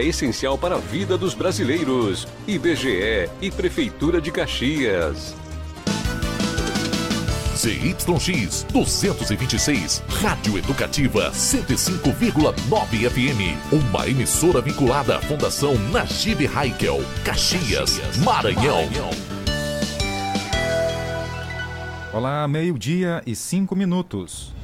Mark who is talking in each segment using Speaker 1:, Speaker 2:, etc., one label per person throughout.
Speaker 1: é essencial para a vida dos brasileiros. IBGE e Prefeitura de Caxias.
Speaker 2: ZYX 226, Rádio Educativa 105,9 FM. Uma emissora vinculada à Fundação Najib Haikel, Caxias, Maranhão.
Speaker 3: Olá, meio-dia e cinco minutos.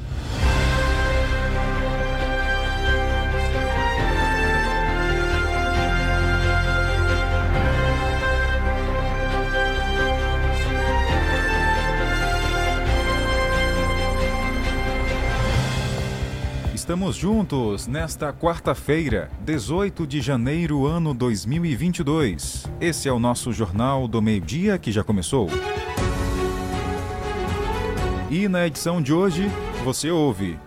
Speaker 3: Estamos juntos nesta quarta-feira, 18 de janeiro, ano 2022. Esse é o nosso Jornal do Meio-Dia que já começou. E na edição de hoje, você ouve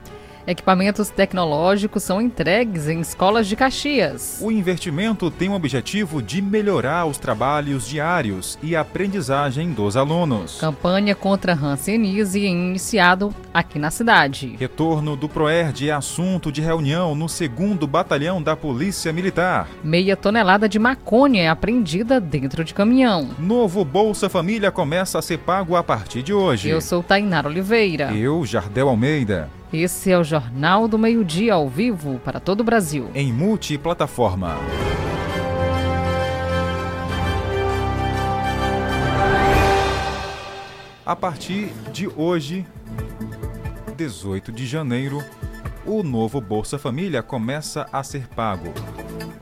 Speaker 4: Equipamentos tecnológicos são entregues em escolas de Caxias.
Speaker 3: O investimento tem o objetivo de melhorar os trabalhos diários e a aprendizagem dos alunos.
Speaker 4: Campanha contra Hanseníase iniciado aqui na cidade.
Speaker 3: Retorno do Proerd é assunto de reunião no 2 Batalhão da Polícia Militar.
Speaker 4: Meia tonelada de maconha é apreendida dentro de caminhão.
Speaker 3: Novo Bolsa Família começa a ser pago a partir de hoje.
Speaker 4: Eu sou Tainara Oliveira.
Speaker 3: Eu, Jardel Almeida.
Speaker 4: Esse é o Jornal do Meio-Dia ao vivo para todo o Brasil.
Speaker 3: Em multiplataforma. A partir de hoje, 18 de janeiro, o novo Bolsa Família começa a ser pago.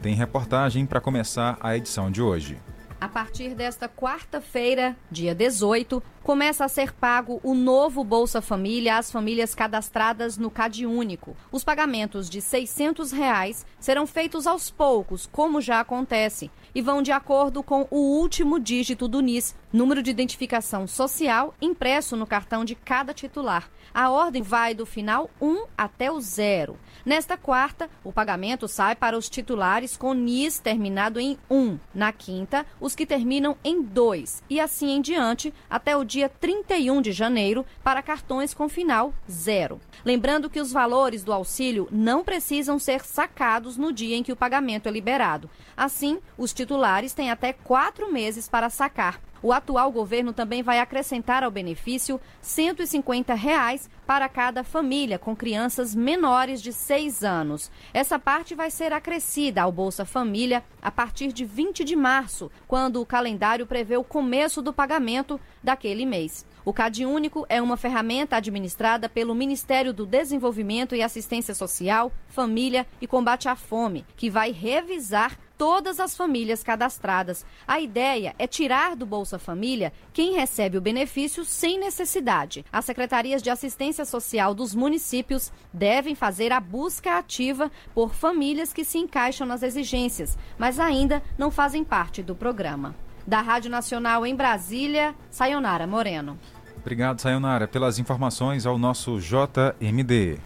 Speaker 3: Tem reportagem para começar a edição de hoje.
Speaker 5: A partir desta quarta-feira, dia 18, começa a ser pago o novo Bolsa Família às famílias cadastradas no Cade Único. Os pagamentos de 600 reais serão feitos aos poucos, como já acontece, e vão de acordo com o último dígito do NIS, número de identificação social, impresso no cartão de cada titular. A ordem vai do final 1 até o 0. Nesta quarta, o pagamento sai para os titulares com NIS terminado em 1. Na quinta, os que terminam em 2. E assim em diante, até o dia 31 de janeiro, para cartões com final 0. Lembrando que os valores do auxílio não precisam ser sacados no dia em que o pagamento é liberado. Assim, os titulares têm até quatro meses para sacar. O atual governo também vai acrescentar ao benefício 150 reais para cada família com crianças menores de 6 anos. Essa parte vai ser acrescida ao Bolsa Família a partir de 20 de março, quando o calendário prevê o começo do pagamento daquele mês. O CAD Único é uma ferramenta administrada pelo Ministério do Desenvolvimento e Assistência Social, Família e Combate à Fome, que vai revisar todas as famílias cadastradas. A ideia é tirar do Bolsa Família quem recebe o benefício sem necessidade. As secretarias de assistência social dos municípios devem fazer a busca ativa por famílias que se encaixam nas exigências, mas ainda não fazem parte do programa. Da Rádio Nacional em Brasília, Sayonara Moreno.
Speaker 3: Obrigado, Sayonara, pelas informações ao nosso JMD.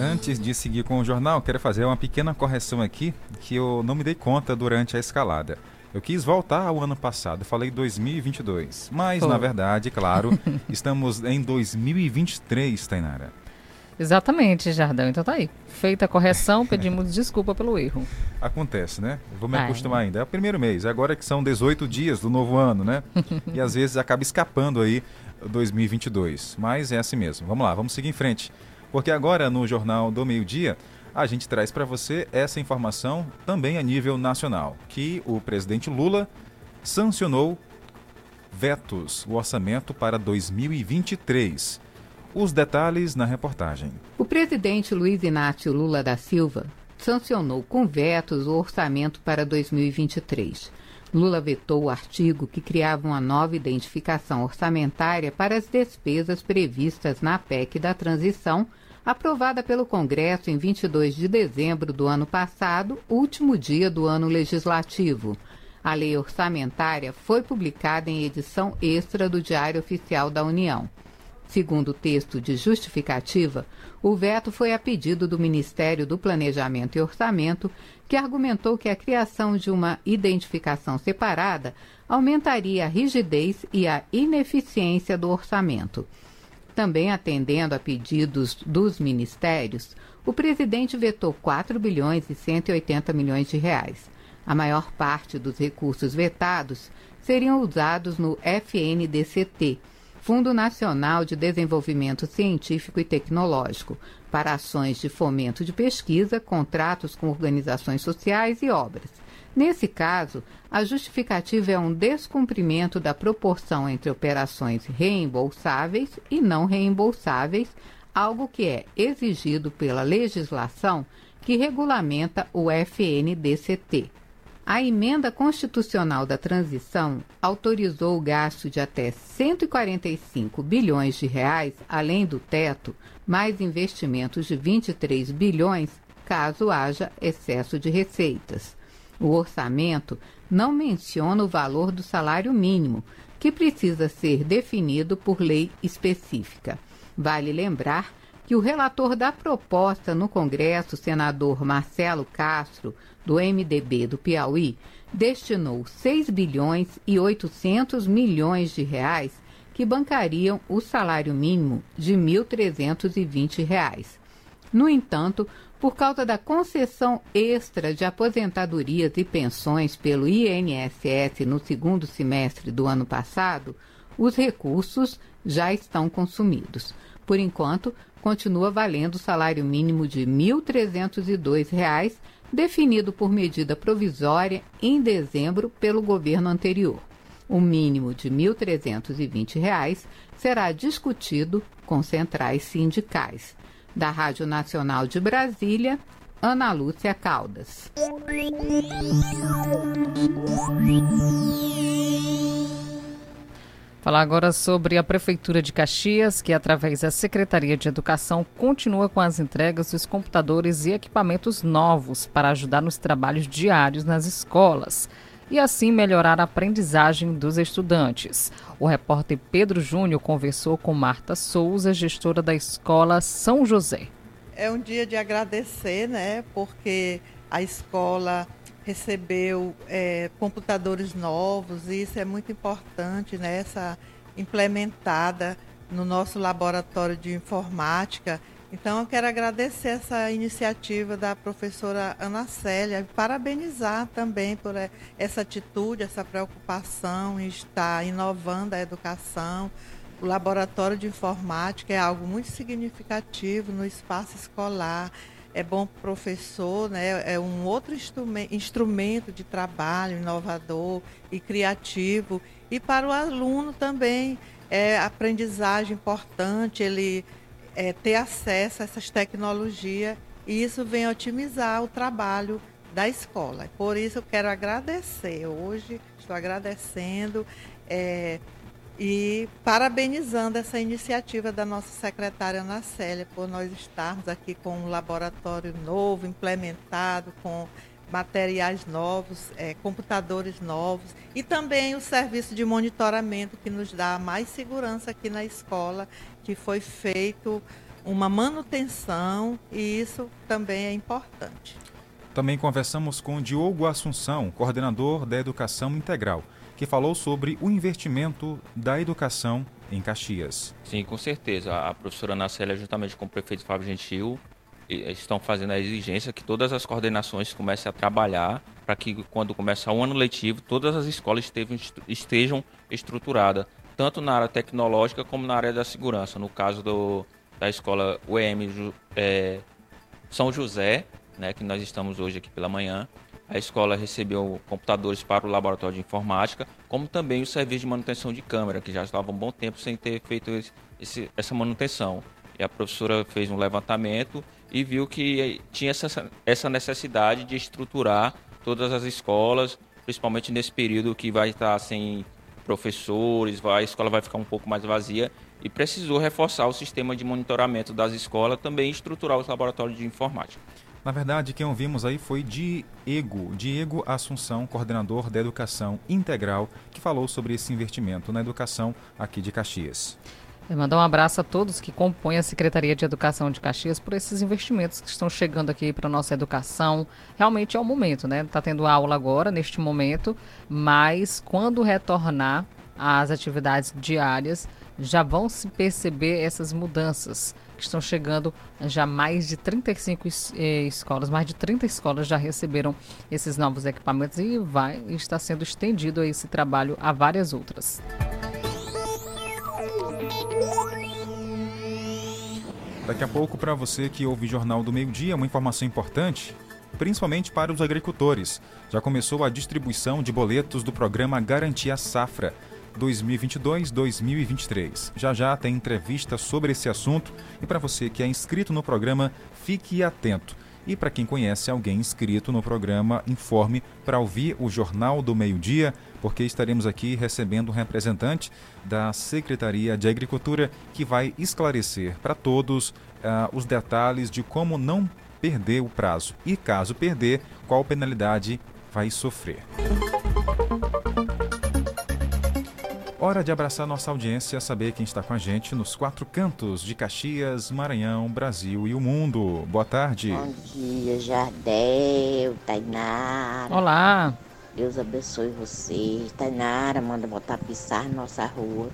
Speaker 3: Antes de seguir com o jornal, quero fazer uma pequena correção aqui que eu não me dei conta durante a escalada. Eu quis voltar ao ano passado, falei 2022. Mas, na verdade, claro, estamos em 2023, Tainara.
Speaker 4: Exatamente, Jardão. Então tá aí. Feita a correção, pedimos desculpa pelo erro.
Speaker 3: Acontece, né? vou me acostumar ainda. É o primeiro mês, agora que são 18 dias do novo ano, né? e às vezes acaba escapando aí 2022. Mas é assim mesmo. Vamos lá, vamos seguir em frente. Porque agora no Jornal do Meio-Dia a gente traz para você essa informação também a nível nacional, que o presidente Lula sancionou vetos o orçamento para 2023. Os detalhes na reportagem.
Speaker 6: O presidente Luiz Inácio Lula da Silva sancionou com vetos o orçamento para 2023. Lula vetou o artigo que criava uma nova identificação orçamentária para as despesas previstas na PEC da transição, aprovada pelo Congresso em 22 de dezembro do ano passado, último dia do ano legislativo. A lei orçamentária foi publicada em edição extra do Diário Oficial da União. Segundo o texto de justificativa, o veto foi a pedido do Ministério do Planejamento e Orçamento, que argumentou que a criação de uma identificação separada aumentaria a rigidez e a ineficiência do orçamento. Também atendendo a pedidos dos ministérios, o presidente vetou 4 bilhões e 180 milhões de reais. A maior parte dos recursos vetados seriam usados no FNDCT, Fundo Nacional de Desenvolvimento Científico e Tecnológico, para ações de fomento de pesquisa, contratos com organizações sociais e obras. Nesse caso, a justificativa é um descumprimento da proporção entre operações reembolsáveis e não reembolsáveis, algo que é exigido pela legislação que regulamenta o FNDCT. A emenda constitucional da transição autorizou o gasto de até 145 bilhões de reais, além do teto, mais investimentos de 23 bilhões, caso haja excesso de receitas. O orçamento não menciona o valor do salário mínimo, que precisa ser definido por lei específica. Vale lembrar que o relator da proposta no Congresso, senador Marcelo Castro, do MDB do Piauí, destinou 6 bilhões e 800 milhões de reais que bancariam o salário mínimo de R$ 1.320. No entanto, por causa da concessão extra de aposentadorias e pensões pelo INSS no segundo semestre do ano passado, os recursos já estão consumidos. Por enquanto, continua valendo o salário mínimo de R$ 1.302, definido por medida provisória em dezembro pelo governo anterior. O mínimo de R$ 1.320 será discutido com centrais sindicais. Da Rádio Nacional de Brasília, Ana Lúcia Caldas.
Speaker 4: Falar agora sobre a Prefeitura de Caxias, que através da Secretaria de Educação continua com as entregas dos computadores e equipamentos novos para ajudar nos trabalhos diários nas escolas e assim melhorar a aprendizagem dos estudantes. O repórter Pedro Júnior conversou com Marta Souza, gestora da escola São José.
Speaker 7: É um dia de agradecer, né? Porque a escola recebeu é, computadores novos e isso é muito importante, né? Essa implementada no nosso laboratório de informática. Então, eu quero agradecer essa iniciativa da professora Ana Célia e parabenizar também por essa atitude, essa preocupação em estar inovando a educação. O laboratório de informática é algo muito significativo no espaço escolar é bom professor, né? é um outro instrumento de trabalho inovador e criativo. E para o aluno também é aprendizagem importante, ele é, ter acesso a essas tecnologias e isso vem otimizar o trabalho da escola. Por isso eu quero agradecer hoje, estou agradecendo. É, e parabenizando essa iniciativa da nossa secretária Ana Célia por nós estarmos aqui com um laboratório novo, implementado, com materiais novos, é, computadores novos e também o serviço de monitoramento que nos dá mais segurança aqui na escola, que foi feito uma manutenção e isso também é importante.
Speaker 3: Também conversamos com Diogo Assunção, coordenador da Educação Integral que falou sobre o investimento da educação em Caxias.
Speaker 8: Sim, com certeza. A professora Ana juntamente com o prefeito Fábio Gentil, estão fazendo a exigência que todas as coordenações comecem a trabalhar para que, quando começar o ano letivo, todas as escolas estejam estruturadas, tanto na área tecnológica como na área da segurança. No caso do, da escola UEM é, São José, né, que nós estamos hoje aqui pela manhã, a escola recebeu computadores para o laboratório de informática, como também o serviço de manutenção de câmera, que já estava um bom tempo sem ter feito esse, essa manutenção. E a professora fez um levantamento e viu que tinha essa, essa necessidade de estruturar todas as escolas, principalmente nesse período que vai estar sem professores, a escola vai ficar um pouco mais vazia e precisou reforçar o sistema de monitoramento das escolas, também estruturar os laboratórios de informática.
Speaker 3: Na verdade, quem ouvimos aí foi Diego, Diego Assunção, coordenador da Educação Integral, que falou sobre esse investimento na educação aqui de Caxias.
Speaker 4: Mandar um abraço a todos que compõem a Secretaria de Educação de Caxias por esses investimentos que estão chegando aqui para a nossa educação. Realmente é o momento, né? Está tendo aula agora, neste momento, mas quando retornar às atividades diárias, já vão se perceber essas mudanças que estão chegando já mais de 35 eh, escolas, mais de 30 escolas já receberam esses novos equipamentos e vai está sendo estendido esse trabalho a várias outras.
Speaker 3: Daqui a pouco, para você que ouve Jornal do Meio Dia, uma informação importante, principalmente para os agricultores. Já começou a distribuição de boletos do programa Garantia Safra 2022-2023. Já já tem entrevista sobre esse assunto e para você que é inscrito no programa, fique atento. E para quem conhece alguém inscrito no programa, informe para ouvir o Jornal do Meio-Dia, porque estaremos aqui recebendo um representante da Secretaria de Agricultura que vai esclarecer para todos uh, os detalhes de como não perder o prazo e, caso perder, qual penalidade vai sofrer. Hora de abraçar nossa audiência, saber quem está com a gente nos quatro cantos de Caxias, Maranhão, Brasil e o mundo. Boa tarde.
Speaker 9: Bom dia, Jardel, Tainara.
Speaker 4: Olá.
Speaker 9: Deus abençoe vocês. Tainara, manda botar pisar na nossa rua.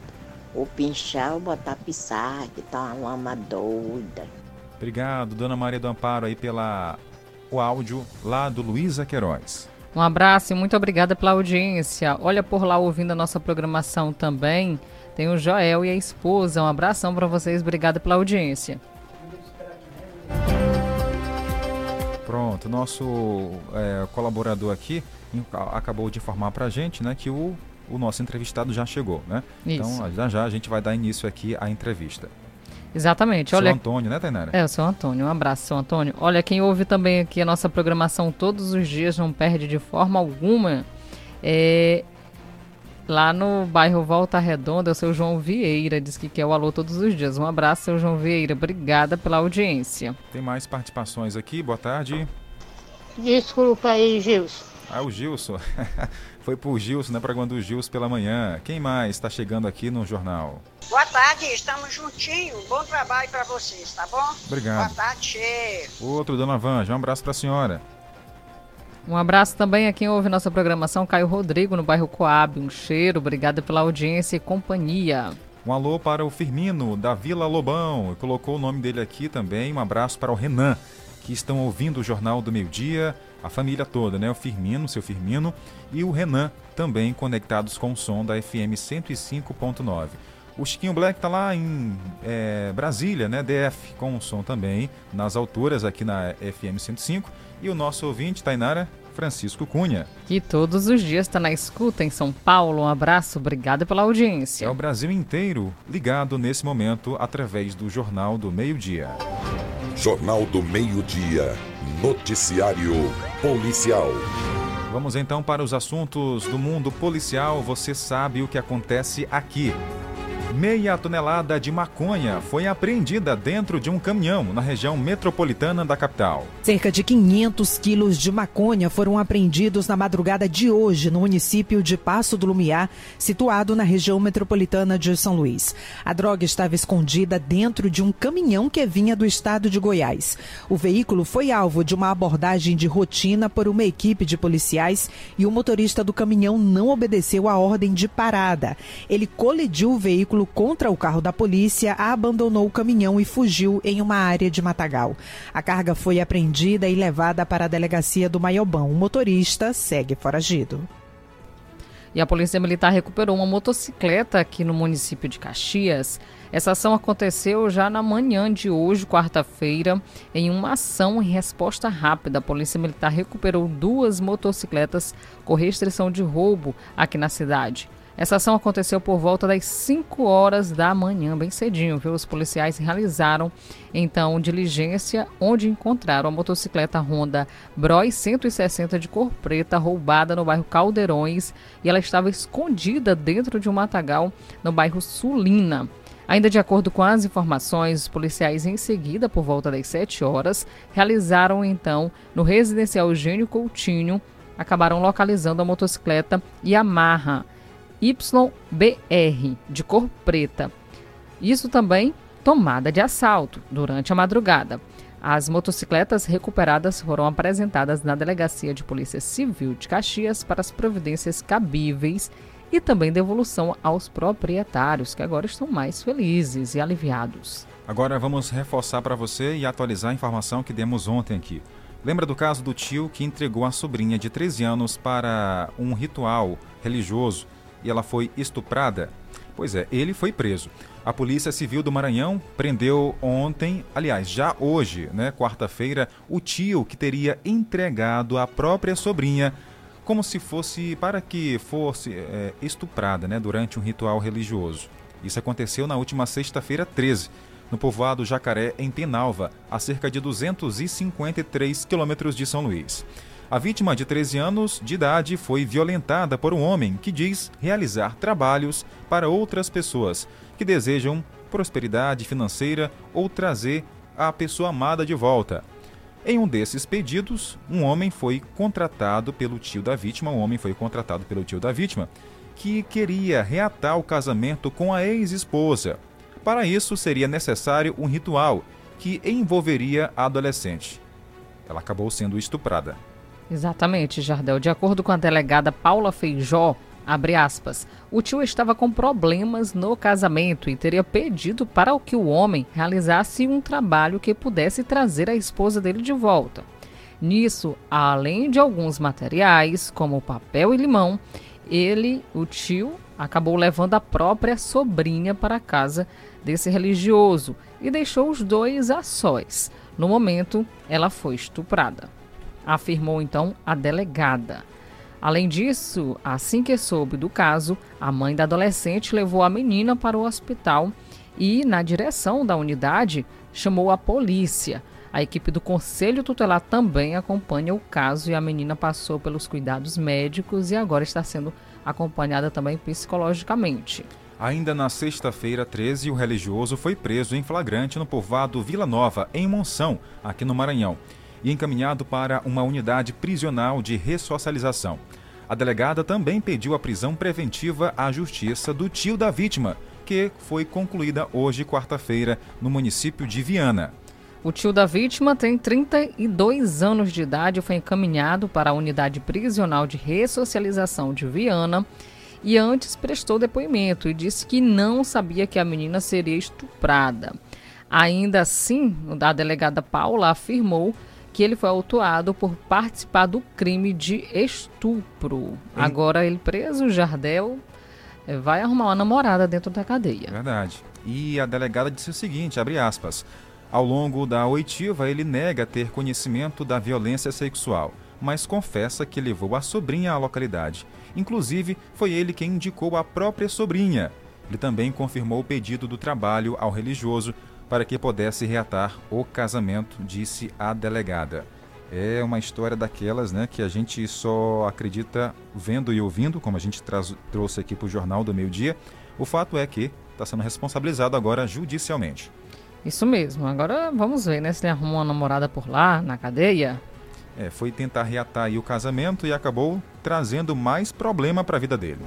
Speaker 9: Ou pinchar ou botar pisar, que tá uma lama doida.
Speaker 3: Obrigado, Dona Maria do Amparo, aí pela o áudio lá do Luísa Queiroz.
Speaker 4: Um abraço e muito obrigada pela audiência. Olha por lá ouvindo a nossa programação também. Tem o Joel e a esposa. Um abração para vocês. Obrigada pela audiência.
Speaker 3: Pronto, nosso é, colaborador aqui acabou de informar para a gente né, que o, o nosso entrevistado já chegou. Né? Então, Isso. Então, já já a gente vai dar início aqui à entrevista.
Speaker 4: Exatamente. Olha,
Speaker 3: seu Antônio, né, Tainara?
Speaker 4: É, o seu Antônio. Um abraço, seu Antônio. Olha, quem ouve também aqui a nossa programação todos os dias, não perde de forma alguma. É, lá no bairro Volta Redonda, é o seu João Vieira, diz que quer o alô todos os dias. Um abraço, seu João Vieira. Obrigada pela audiência.
Speaker 3: Tem mais participações aqui. Boa tarde.
Speaker 10: Desculpa aí, Gilson.
Speaker 3: Ah, o Gilson. Foi pro Gilson, né? Programa do Gilson pela manhã. Quem mais está chegando aqui no jornal?
Speaker 10: Boa tarde, estamos juntinhos. Bom trabalho para vocês, tá bom?
Speaker 3: Obrigado.
Speaker 10: Boa tarde, chefe.
Speaker 3: Outro, dona Vanja, um abraço para a senhora.
Speaker 4: Um abraço também a quem ouve nossa programação, Caio Rodrigo, no bairro Coab. Um cheiro, obrigada pela audiência e companhia.
Speaker 3: Um alô para o Firmino, da Vila Lobão. Colocou o nome dele aqui também. Um abraço para o Renan, que estão ouvindo o Jornal do Meio Dia a família toda, né? O Firmino, seu Firmino, e o Renan também conectados com o som da FM 105.9. O Chiquinho Black está lá em é, Brasília, né? DF, com o som também nas alturas aqui na FM 105. E o nosso ouvinte, Tainara Francisco Cunha.
Speaker 4: Que todos os dias está na escuta em São Paulo. Um abraço, obrigado pela audiência.
Speaker 3: É o Brasil inteiro ligado nesse momento através do Jornal do Meio-Dia.
Speaker 2: Jornal do Meio-Dia. Noticiário Policial.
Speaker 3: Vamos então para os assuntos do mundo policial. Você sabe o que acontece aqui. Meia tonelada de maconha foi apreendida dentro de um caminhão na região metropolitana da capital.
Speaker 11: Cerca de 500 quilos de maconha foram apreendidos na madrugada de hoje no município de Passo do Lumiar, situado na região metropolitana de São Luís. A droga estava escondida dentro de um caminhão que vinha do estado de Goiás. O veículo foi alvo de uma abordagem de rotina por uma equipe de policiais e o motorista do caminhão não obedeceu a ordem de parada. Ele colidiu o veículo contra o carro da polícia, abandonou o caminhão e fugiu em uma área de matagal. A carga foi apreendida e levada para a delegacia do Maiobão. O motorista segue foragido.
Speaker 4: E a Polícia Militar recuperou uma motocicleta aqui no município de Caxias. Essa ação aconteceu já na manhã de hoje, quarta-feira, em uma ação em resposta rápida. A Polícia Militar recuperou duas motocicletas com restrição de roubo aqui na cidade. Essa ação aconteceu por volta das 5 horas da manhã, bem cedinho, viu? Os policiais realizaram então diligência onde encontraram a motocicleta Honda Bros 160 de cor preta roubada no bairro Caldeirões e ela estava escondida dentro de um matagal no bairro Sulina. Ainda de acordo com as informações, os policiais em seguida, por volta das 7 horas, realizaram então no residencial Eugênio Coutinho, acabaram localizando a motocicleta Yamaha YBR, de cor preta. Isso também tomada de assalto durante a madrugada. As motocicletas recuperadas foram apresentadas na Delegacia de Polícia Civil de Caxias para as providências cabíveis e também devolução aos proprietários, que agora estão mais felizes e aliviados.
Speaker 3: Agora vamos reforçar para você e atualizar a informação que demos ontem aqui. Lembra do caso do tio que entregou a sobrinha de 13 anos para um ritual religioso e ela foi estuprada? Pois é, ele foi preso. A Polícia Civil do Maranhão prendeu ontem, aliás, já hoje, né, quarta-feira, o tio que teria entregado a própria sobrinha como se fosse para que fosse é, estuprada né, durante um ritual religioso. Isso aconteceu na última sexta-feira 13, no povoado Jacaré, em Penalva, a cerca de 253 quilômetros de São Luís. A vítima, de 13 anos de idade, foi violentada por um homem que diz realizar trabalhos para outras pessoas que desejam prosperidade financeira ou trazer a pessoa amada de volta. Em um desses pedidos, um homem foi contratado pelo tio da vítima, um homem foi contratado pelo tio da vítima, que queria reatar o casamento com a ex-esposa. Para isso, seria necessário um ritual que envolveria a adolescente. Ela acabou sendo estuprada.
Speaker 4: Exatamente, Jardel. De acordo com a delegada Paula Feijó, Abre aspas. O tio estava com problemas no casamento e teria pedido para que o homem realizasse um trabalho que pudesse trazer a esposa dele de volta. Nisso, além de alguns materiais, como papel e limão, ele, o tio, acabou levando a própria sobrinha para a casa desse religioso e deixou os dois a sós. No momento, ela foi estuprada. Afirmou então a delegada. Além disso, assim que soube do caso, a mãe da adolescente levou a menina para o hospital e, na direção da unidade, chamou a polícia. A equipe do Conselho Tutelar também acompanha o caso e a menina passou pelos cuidados médicos e agora está sendo acompanhada também psicologicamente.
Speaker 3: Ainda na sexta-feira 13, o religioso foi preso em flagrante no povoado Vila Nova, em Monção, aqui no Maranhão e encaminhado para uma unidade prisional de ressocialização. A delegada também pediu a prisão preventiva à justiça do tio da vítima, que foi concluída hoje, quarta-feira, no município de Viana.
Speaker 4: O tio da vítima tem 32 anos de idade e foi encaminhado para a unidade prisional de ressocialização de Viana e antes prestou depoimento e disse que não sabia que a menina seria estuprada. Ainda assim, a delegada Paula afirmou que ele foi autuado por participar do crime de estupro. Agora ele preso, Jardel eh, vai arrumar uma namorada dentro da cadeia.
Speaker 3: Verdade. E a delegada disse o seguinte, abre aspas, ao longo da oitiva ele nega ter conhecimento da violência sexual, mas confessa que levou a sobrinha à localidade. Inclusive, foi ele quem indicou a própria sobrinha. Ele também confirmou o pedido do trabalho ao religioso para que pudesse reatar o casamento, disse a delegada. É uma história daquelas né, que a gente só acredita vendo e ouvindo, como a gente trouxe aqui para o Jornal do Meio Dia. O fato é que está sendo responsabilizado agora judicialmente.
Speaker 4: Isso mesmo. Agora vamos ver né, se ele arrumou uma namorada por lá, na cadeia.
Speaker 3: É, foi tentar reatar o casamento e acabou trazendo mais problema para a vida dele.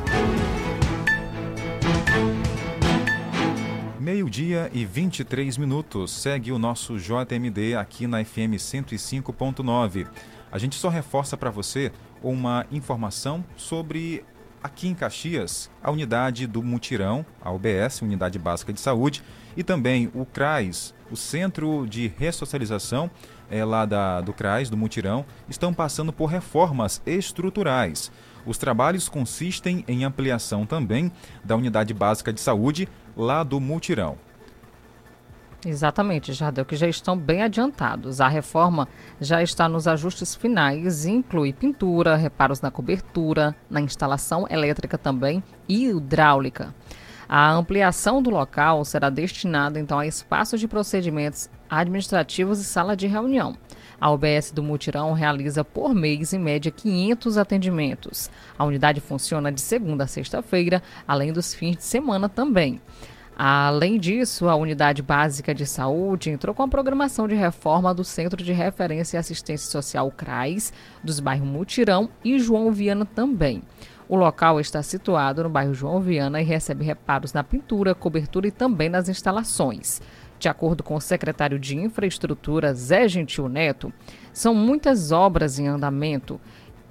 Speaker 3: Meio-dia e 23 minutos. Segue o nosso JMD aqui na FM 105.9. A gente só reforça para você uma informação sobre aqui em Caxias, a unidade do Mutirão, a UBS, Unidade Básica de Saúde, e também o CRAS, o Centro de Ressocialização é, lá da, do CRAS, do Mutirão, estão passando por reformas estruturais. Os trabalhos consistem em ampliação também da unidade básica de saúde lá do Multirão.
Speaker 4: Exatamente, Jardel, que já estão bem adiantados. A reforma já está nos ajustes finais e inclui pintura, reparos na cobertura, na instalação elétrica também e hidráulica. A ampliação do local será destinada então a espaços de procedimentos administrativos e sala de reunião. A UBS do Mutirão realiza por mês, em média, 500 atendimentos. A unidade funciona de segunda a sexta-feira, além dos fins de semana também. Além disso, a Unidade Básica de Saúde entrou com a programação de reforma do Centro de Referência e Assistência Social CRAS, dos bairros Mutirão e João Viana também. O local está situado no bairro João Viana e recebe reparos na pintura, cobertura e também nas instalações. De acordo com o secretário de Infraestrutura, Zé Gentil Neto, são muitas obras em andamento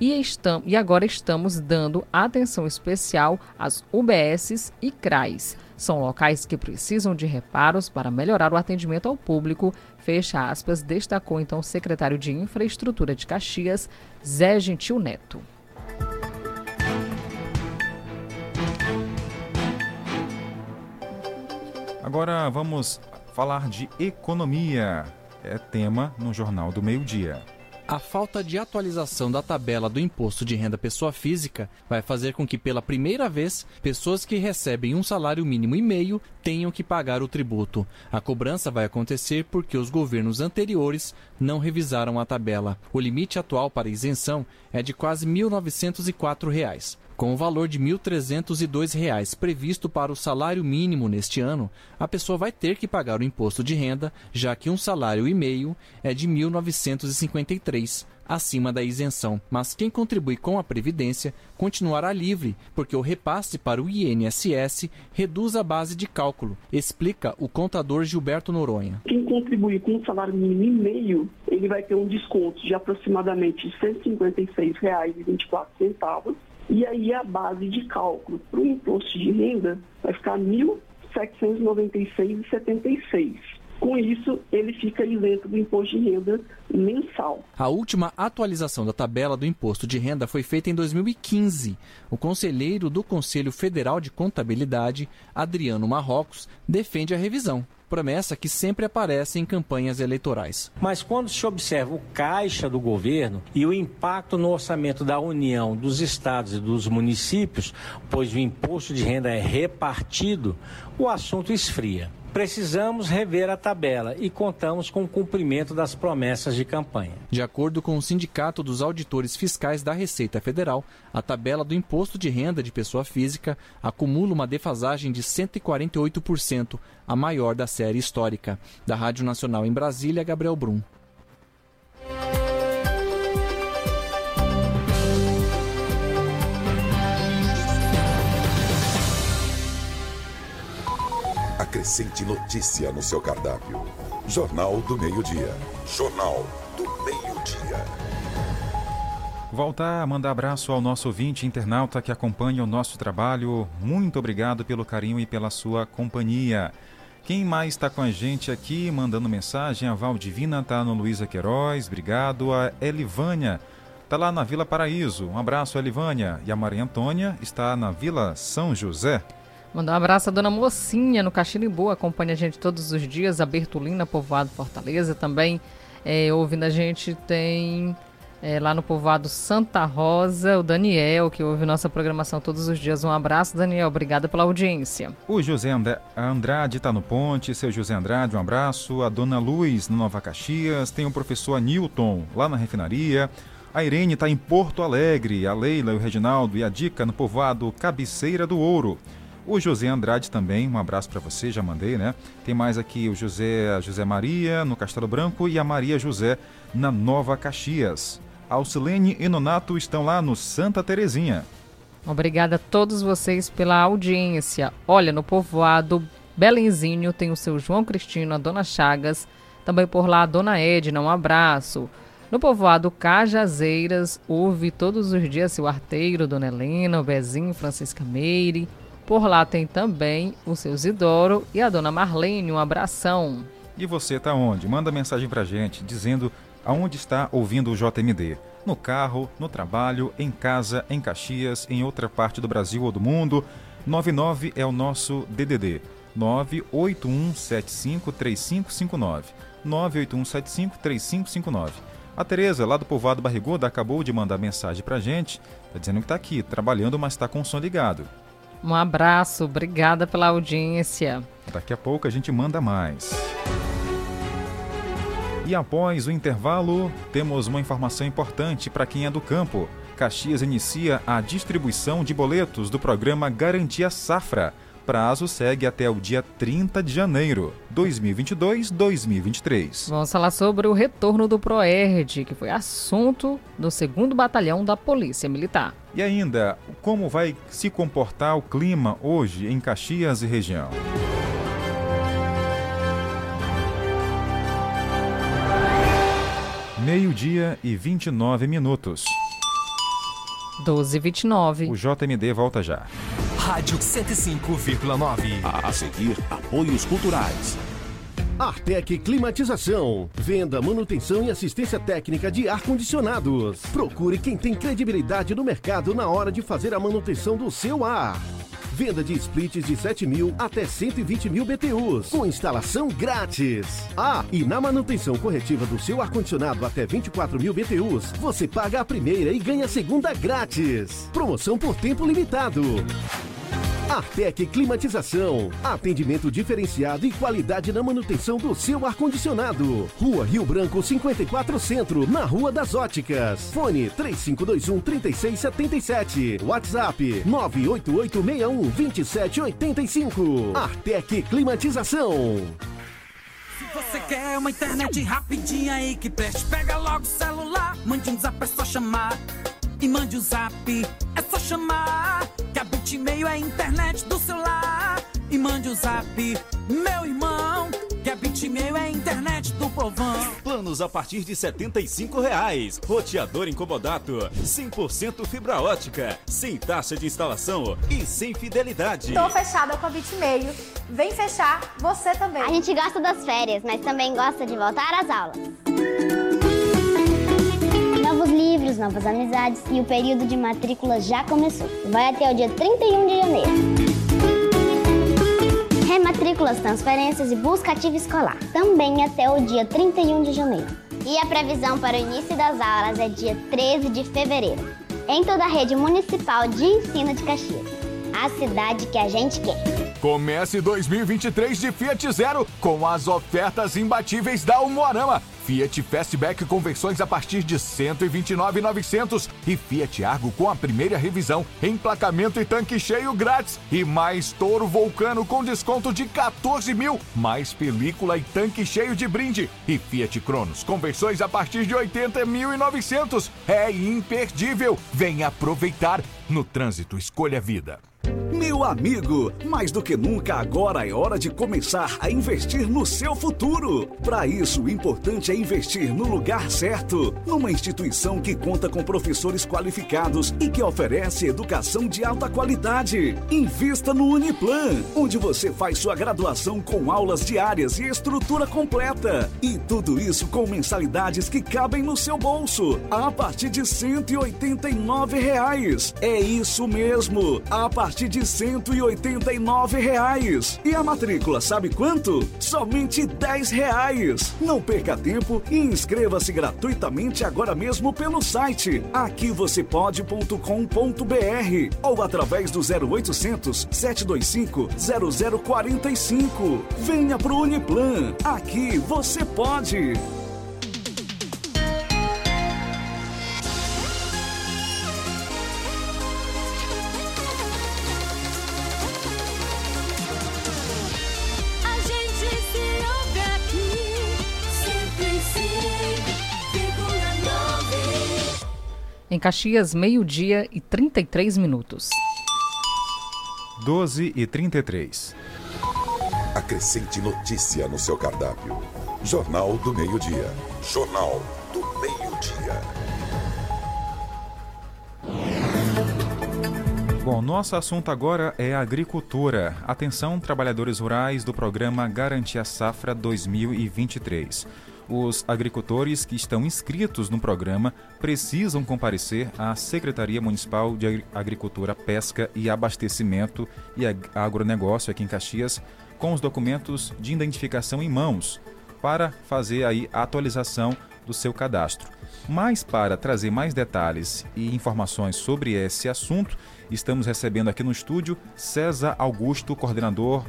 Speaker 4: e, e agora estamos dando atenção especial às UBSs e CRAs. São locais que precisam de reparos para melhorar o atendimento ao público, fecha aspas, destacou então o secretário de Infraestrutura de Caxias, Zé Gentil Neto.
Speaker 3: Agora vamos falar de economia. É tema no Jornal do Meio Dia.
Speaker 12: A falta de atualização da tabela do imposto de renda pessoa física vai fazer com que, pela primeira vez, pessoas que recebem um salário mínimo e meio tenham que pagar o tributo. A cobrança vai acontecer porque os governos anteriores não revisaram a tabela. O limite atual para isenção é de quase R$ 1.904. Com o valor de R$ 1.302 previsto para o salário mínimo neste ano, a pessoa vai ter que pagar o imposto de renda, já que um salário e meio é de R$ 1.953 acima da isenção. Mas quem contribui com a Previdência continuará livre, porque o repasse para o INSS reduz a base de cálculo, explica o contador Gilberto Noronha.
Speaker 13: Quem contribui com um salário mínimo e meio, ele vai ter um desconto de aproximadamente R$ 156,24 e aí a base de cálculo para o imposto de renda vai ficar R$ 1.796,76. Com isso, ele fica isento do imposto de renda mensal.
Speaker 12: A última atualização da tabela do imposto de renda foi feita em 2015. O conselheiro do Conselho Federal de Contabilidade, Adriano Marrocos, defende a revisão promessa que sempre aparece em campanhas eleitorais.
Speaker 14: Mas quando se observa o caixa do governo e o impacto no orçamento da União, dos estados e dos municípios, pois o imposto de renda é repartido, o assunto esfria. Precisamos rever a tabela e contamos com o cumprimento das promessas de campanha.
Speaker 12: De acordo com o Sindicato dos Auditores Fiscais da Receita Federal, a tabela do imposto de renda de pessoa física acumula uma defasagem de 148%, a maior da série histórica. Da Rádio Nacional em Brasília, Gabriel Brum.
Speaker 2: Acrescente notícia no seu cardápio. Jornal do Meio-Dia. Jornal do Meio-Dia.
Speaker 3: Voltar a mandar abraço ao nosso ouvinte internauta que acompanha o nosso trabalho. Muito obrigado pelo carinho e pela sua companhia. Quem mais está com a gente aqui mandando mensagem? A Valdivina está no Luísa Queiroz, obrigado. A Elivânia está lá na Vila Paraíso. Um abraço, Elivânia. E a Maria Antônia está na Vila São José.
Speaker 4: Mandar um abraço à dona Mocinha no Caxirimbu, acompanha a gente todos os dias, a Bertolina, povoado Fortaleza, também é, ouvindo a gente tem é, lá no povoado Santa Rosa, o Daniel, que ouve nossa programação todos os dias. Um abraço, Daniel, obrigada pela audiência.
Speaker 3: O José Andrade está no ponte, seu José Andrade, um abraço. A dona Luz, no Nova Caxias, tem o professor Newton, lá na refinaria. A Irene está em Porto Alegre, a Leila, o Reginaldo e a Dica no povoado Cabeceira do Ouro. O José Andrade também, um abraço para você, já mandei, né? Tem mais aqui o José, José Maria no Castelo Branco e a Maria José na Nova Caxias. Alcilene e Nonato estão lá no Santa Terezinha.
Speaker 4: Obrigada a todos vocês pela audiência. Olha, no povoado Belenzinho tem o seu João Cristino, a Dona Chagas, também por lá a Dona Edna, um abraço. No povoado Cajazeiras, ouve todos os dias seu arteiro, Dona Helena, o Bezinho, Francisca Meire, por lá tem também o seu Zidoro e a dona Marlene. Um abração.
Speaker 3: E você tá onde? Manda mensagem pra gente dizendo aonde está ouvindo o JMD. No carro, no trabalho, em casa, em Caxias, em outra parte do Brasil ou do mundo. 99 é o nosso DDD. 981753559. 981753559. A Tereza, lá do Povoado Barrigudo, acabou de mandar mensagem pra gente. Tá dizendo que tá aqui, trabalhando, mas tá com o som ligado.
Speaker 4: Um abraço, obrigada pela audiência.
Speaker 3: Daqui a pouco a gente manda mais. E após o intervalo, temos uma informação importante para quem é do campo. Caxias inicia a distribuição de boletos do programa Garantia Safra prazo segue até o dia 30 de janeiro 2022-2023.
Speaker 4: Vamos falar sobre o retorno do PROERD, que foi assunto do 2 Batalhão da Polícia Militar.
Speaker 3: E ainda, como vai se comportar o clima hoje em Caxias e região? Meio-dia e 29 minutos.
Speaker 4: 1229.
Speaker 3: O JMD volta já.
Speaker 15: Rádio 105,9.
Speaker 16: A seguir, apoios culturais.
Speaker 17: Artec Climatização. Venda, manutenção e assistência técnica de ar-condicionados. Procure quem tem credibilidade no mercado na hora de fazer a manutenção do seu ar. Venda de splits de 7 mil até 120 mil BTUs, com instalação grátis. Ah, e na manutenção corretiva do seu ar-condicionado até 24 mil BTUs, você paga a primeira e ganha a segunda grátis. Promoção por tempo limitado. Artec Climatização. Atendimento diferenciado e qualidade na manutenção do seu ar-condicionado. Rua Rio Branco 54 Centro, na Rua das Óticas. Fone 3521 3677. WhatsApp 98861 2785. Artec Climatização.
Speaker 18: Se você quer uma internet rapidinha aí que preste, pega logo o celular, mande um zap, é só chamar. E mande o um zap, é só chamar. Que a Bitmail é a internet do celular. E mande o um zap, meu irmão. Que a Bitmail é a internet do povão.
Speaker 19: Planos a partir de 75 reais. Roteador incomodato. 100% fibra ótica. Sem taxa de instalação e sem fidelidade.
Speaker 20: Tô fechada com a Bitmail. Vem fechar você também.
Speaker 21: A gente gosta das férias, mas também gosta de voltar às aulas. Novas amizades e o período de matrícula já começou. Vai até o dia 31 de janeiro. Rematrículas, transferências e busca ativa escolar. Também até o dia 31 de janeiro. E a previsão para o início das aulas é dia 13 de fevereiro. Em toda a rede municipal de ensino de Caxias. A cidade que a gente quer.
Speaker 22: Comece 2023 de Fiat Zero com as ofertas imbatíveis da Umuarama. Fiat Fastback com versões a partir de 129.900 e Fiat Argo com a primeira revisão, emplacamento e tanque cheio grátis e mais Toro Vulcano com desconto de 14 mil, mais película e tanque cheio de brinde e Fiat Cronos com versões a partir de 80.900. É imperdível. Venha aproveitar. No trânsito, escolha a vida.
Speaker 23: Meu amigo, mais do que nunca agora é hora de começar a investir no seu futuro. Para isso, o importante é investir no lugar certo, numa instituição que conta com professores qualificados e que oferece educação de alta qualidade. Invista no Uniplan, onde você faz sua graduação com aulas diárias e estrutura completa. E tudo isso com mensalidades que cabem no seu bolso, a partir de 189 reais. É isso mesmo, a partir de 189 reais. E a matrícula, sabe quanto? Somente 10 reais. Não perca tempo e inscreva-se gratuitamente agora mesmo pelo site aquivocêpode.com.br ou através do 0800 725 0045. Venha pro Uniplan. Aqui você pode.
Speaker 4: Caxias, meio-dia e 33 minutos.
Speaker 3: 12 e 33.
Speaker 2: Acrescente notícia no seu cardápio. Jornal do Meio-Dia. Jornal do Meio-Dia.
Speaker 3: Bom, nosso assunto agora é agricultura. Atenção, trabalhadores rurais do programa Garantia Safra 2023. Os agricultores que estão inscritos no programa precisam comparecer à Secretaria Municipal de Agri- Agricultura, Pesca e Abastecimento e Ag- Agronegócio aqui em Caxias com os documentos de identificação em mãos para fazer aí a atualização do seu cadastro. Mas para trazer mais detalhes e informações sobre esse assunto, estamos recebendo aqui no estúdio César Augusto, coordenador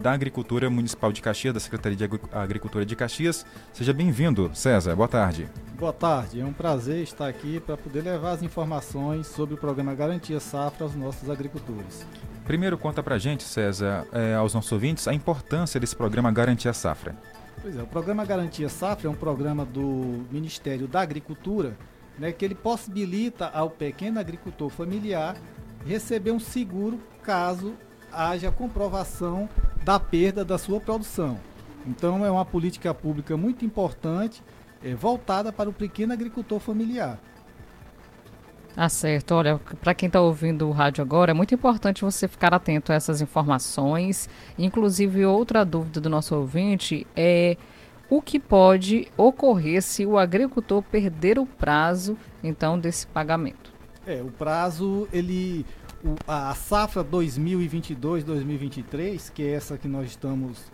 Speaker 3: da Agricultura Municipal de Caxias, da Secretaria de Agri- Agricultura de Caxias. Seja bem-vindo, César. Boa tarde.
Speaker 24: Boa tarde, é um prazer estar aqui para poder levar as informações sobre o programa Garantia Safra aos nossos agricultores.
Speaker 3: Primeiro, conta pra gente, César, eh, aos nossos ouvintes, a importância desse programa Garantia Safra.
Speaker 24: Pois é, o programa Garantia Safra é um programa do Ministério da Agricultura, né, que ele possibilita ao pequeno agricultor familiar receber um seguro caso haja comprovação da perda da sua produção. Então é uma política pública muito importante, eh, voltada para o pequeno agricultor familiar.
Speaker 4: Ah, certo. Olha, para quem está ouvindo o rádio agora, é muito importante você ficar atento a essas informações. Inclusive, outra dúvida do nosso ouvinte é o que pode ocorrer se o agricultor perder o prazo, então, desse pagamento.
Speaker 24: É, o prazo, ele. A safra 2022-2023, que é essa que nós estamos.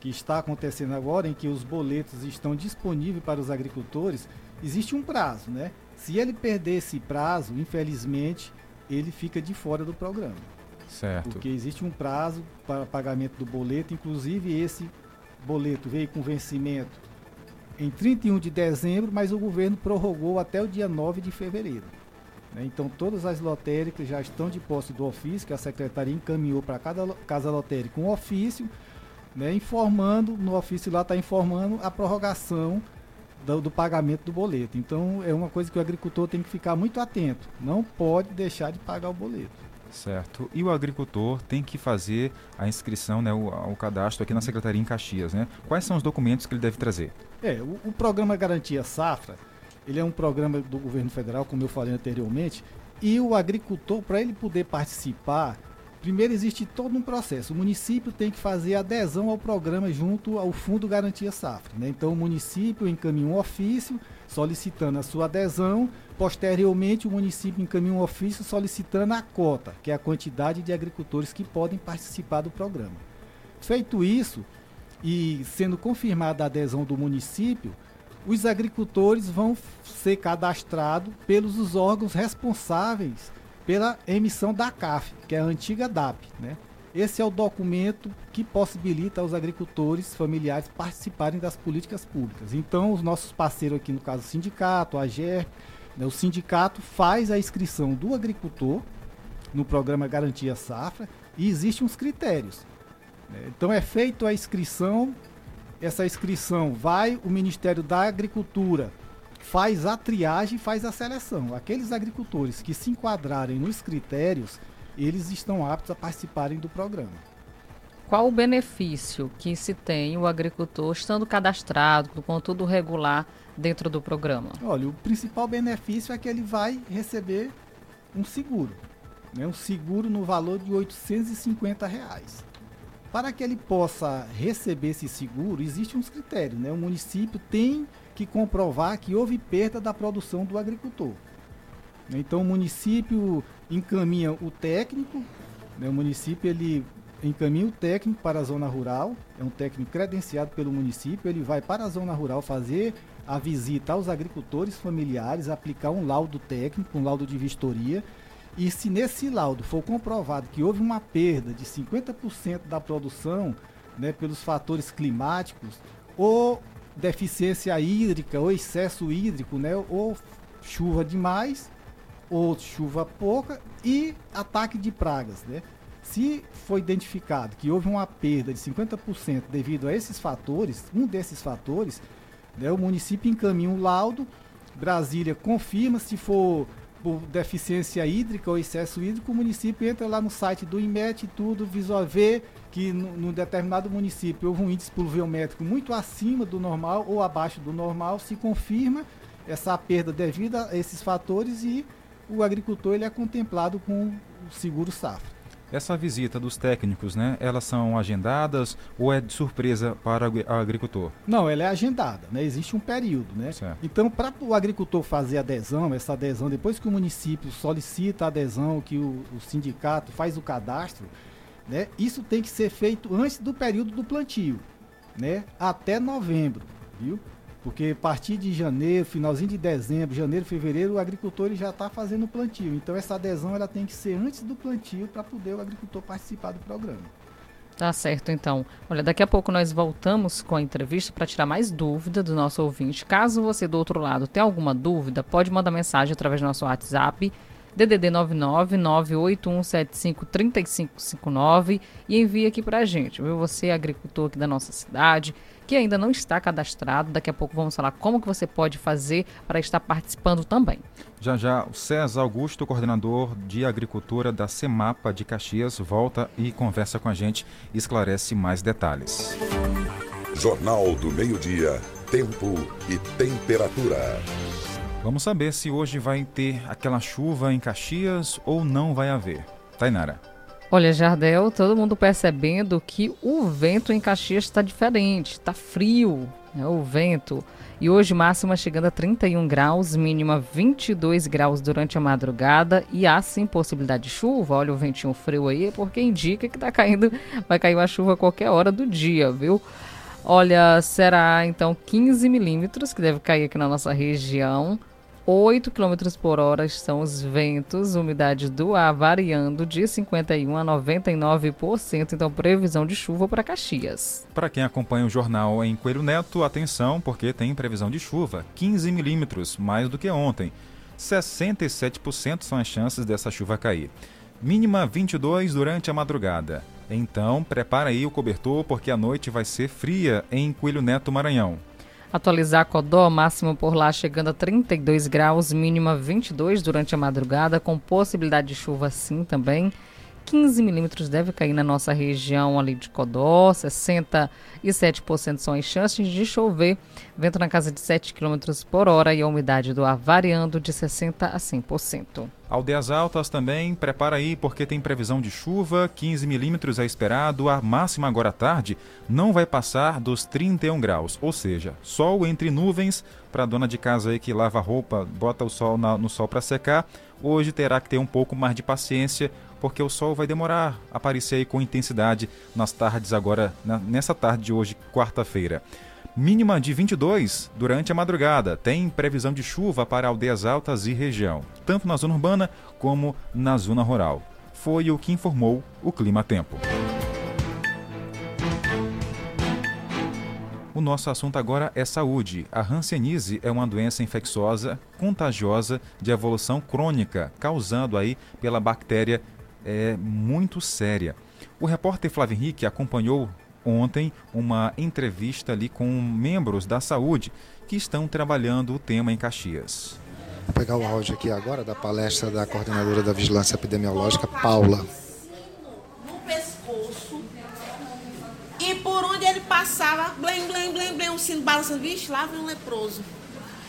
Speaker 24: que está acontecendo agora, em que os boletos estão disponíveis para os agricultores, existe um prazo, né? Se ele perder esse prazo, infelizmente, ele fica de fora do programa.
Speaker 3: Certo.
Speaker 24: Porque existe um prazo para pagamento do boleto, inclusive esse boleto veio com vencimento em 31 de dezembro, mas o governo prorrogou até o dia 9 de fevereiro. Né? Então todas as lotéricas já estão de posse do ofício, que a secretaria encaminhou para cada casa lotérica um ofício, né, informando, no ofício lá está informando a prorrogação do, do, pagamento do boleto. Então é uma coisa que o agricultor tem que ficar muito atento. Não pode deixar de pagar o boleto.
Speaker 3: Certo. E o agricultor tem que fazer a inscrição, né, o, o cadastro aqui na Secretaria em Caxias, né? Quais são os documentos que ele deve trazer?
Speaker 24: É, o, o programa Garantia Safra, ele é um programa do governo federal, como eu falei anteriormente, e o agricultor, para ele poder participar, Primeiro existe todo um processo. O município tem que fazer adesão ao programa junto ao Fundo Garantia Safra. Né? Então o município encaminha um ofício solicitando a sua adesão. Posteriormente, o município encaminha um ofício solicitando a cota, que é a quantidade de agricultores que podem participar do programa. Feito isso, e sendo confirmada a adesão do município, os agricultores vão ser cadastrados pelos órgãos responsáveis pela emissão da CAF, que é a antiga DAP. Né? Esse é o documento que possibilita aos agricultores familiares participarem das políticas públicas. Então, os nossos parceiros aqui, no caso o sindicato, a GER, né, o sindicato faz a inscrição do agricultor no programa Garantia Safra e existem uns critérios. Né? Então, é feita a inscrição, essa inscrição vai o Ministério da Agricultura faz a triagem, faz a seleção. Aqueles agricultores que se enquadrarem nos critérios, eles estão aptos a participarem do programa.
Speaker 4: Qual o benefício que se tem o agricultor estando cadastrado, com tudo regular dentro do programa?
Speaker 24: Olha, o principal benefício é que ele vai receber um seguro, né? um seguro no valor de 850 reais. Para que ele possa receber esse seguro, existem uns critérios. Né? O município tem que comprovar que houve perda da produção do agricultor. Então o município encaminha o técnico, né, o município ele encaminha o técnico para a zona rural, é um técnico credenciado pelo município, ele vai para a zona rural fazer a visita aos agricultores familiares, aplicar um laudo técnico, um laudo de vistoria, e se nesse laudo for comprovado que houve uma perda de 50% da produção, né, pelos fatores climáticos, ou deficiência hídrica ou excesso hídrico, né? Ou chuva demais ou chuva pouca e ataque de pragas, né? Se foi identificado que houve uma perda de 50% devido a esses fatores, um desses fatores, né, o município encaminha um laudo, Brasília confirma se for por deficiência hídrica ou excesso hídrico, o município entra lá no site do IMET e tudo, visual vê que num determinado município houve um índice pluviométrico muito acima do normal ou abaixo do normal, se confirma essa perda devido a esses fatores e o agricultor ele é contemplado com o seguro safra.
Speaker 3: Essa visita dos técnicos, né, elas são agendadas ou é de surpresa para o agricultor?
Speaker 24: Não, ela é agendada, né? Existe um período, né? Certo. Então, para o agricultor fazer adesão, essa adesão, depois que o município solicita a adesão, que o, o sindicato faz o cadastro, né? Isso tem que ser feito antes do período do plantio, né? Até novembro, viu? Porque a partir de janeiro, finalzinho de dezembro, janeiro, fevereiro, o agricultor já está fazendo o plantio. Então essa adesão ela tem que ser antes do plantio para poder o agricultor participar do programa.
Speaker 4: Tá certo, então. Olha, daqui a pouco nós voltamos com a entrevista para tirar mais dúvida do nosso ouvinte. Caso você do outro lado tenha alguma dúvida, pode mandar mensagem através do nosso WhatsApp DDD 99 98175 3559 e envie aqui pra gente, viu? Você, agricultor aqui da nossa cidade, que ainda não está cadastrado, daqui a pouco vamos falar como que você pode fazer para estar participando também.
Speaker 3: Já já, o César Augusto, coordenador de agricultura da Semapa de Caxias, volta e conversa com a gente e esclarece mais detalhes.
Speaker 2: Jornal do Meio-Dia, Tempo e Temperatura.
Speaker 3: Vamos saber se hoje vai ter aquela chuva em Caxias ou não vai haver. Tainara.
Speaker 4: Olha, Jardel, todo mundo percebendo que o vento em Caxias está diferente, está frio, né, o vento. E hoje máxima chegando a 31 graus, mínima 22 graus durante a madrugada e há sim possibilidade de chuva. Olha o ventinho frio aí, porque indica que tá caindo, vai cair uma chuva a qualquer hora do dia, viu? Olha, será então 15 milímetros que deve cair aqui na nossa região. 8 km por hora são os ventos, umidade do ar variando de 51% a 99%. Então, previsão de chuva para Caxias.
Speaker 3: Para quem acompanha o jornal em Coelho Neto, atenção, porque tem previsão de chuva, 15 milímetros, mais do que ontem. 67% são as chances dessa chuva cair. Mínima 22 durante a madrugada. Então, prepara aí o cobertor, porque a noite vai ser fria em Coelho Neto, Maranhão.
Speaker 4: Atualizar Codó, máximo por lá chegando a 32 graus, mínima 22 durante a madrugada, com possibilidade de chuva sim também. 15 milímetros deve cair na nossa região ali de Codó, 67% são as chances de chover, vento na casa de 7 km por hora e a umidade do ar variando de 60% a 100%.
Speaker 3: Aldeias Altas também, prepara aí porque tem previsão de chuva, 15 milímetros é esperado, a máxima agora à tarde não vai passar dos 31 graus, ou seja, sol entre nuvens para a dona de casa aí que lava roupa, bota o sol na, no sol para secar, hoje terá que ter um pouco mais de paciência, porque o sol vai demorar a aparecer aí com intensidade nas tardes agora, nessa tarde de hoje, quarta-feira. Mínima de 22 durante a madrugada. Tem previsão de chuva para aldeias altas e região, tanto na zona urbana como na zona rural. Foi o que informou o Clima Tempo. O nosso assunto agora é saúde. A hanseníase é uma doença infecciosa contagiosa de evolução crônica, causando aí pela bactéria é muito séria. O repórter Flávio Henrique acompanhou ontem uma entrevista ali com membros da saúde que estão trabalhando o tema em Caxias.
Speaker 25: Vou pegar o áudio aqui agora da palestra da coordenadora da Vigilância Epidemiológica, Paula.
Speaker 26: No pescoço e por onde ele passava, blém, blém, blém, blém, um sino balançando, vixe, lá vem um leproso.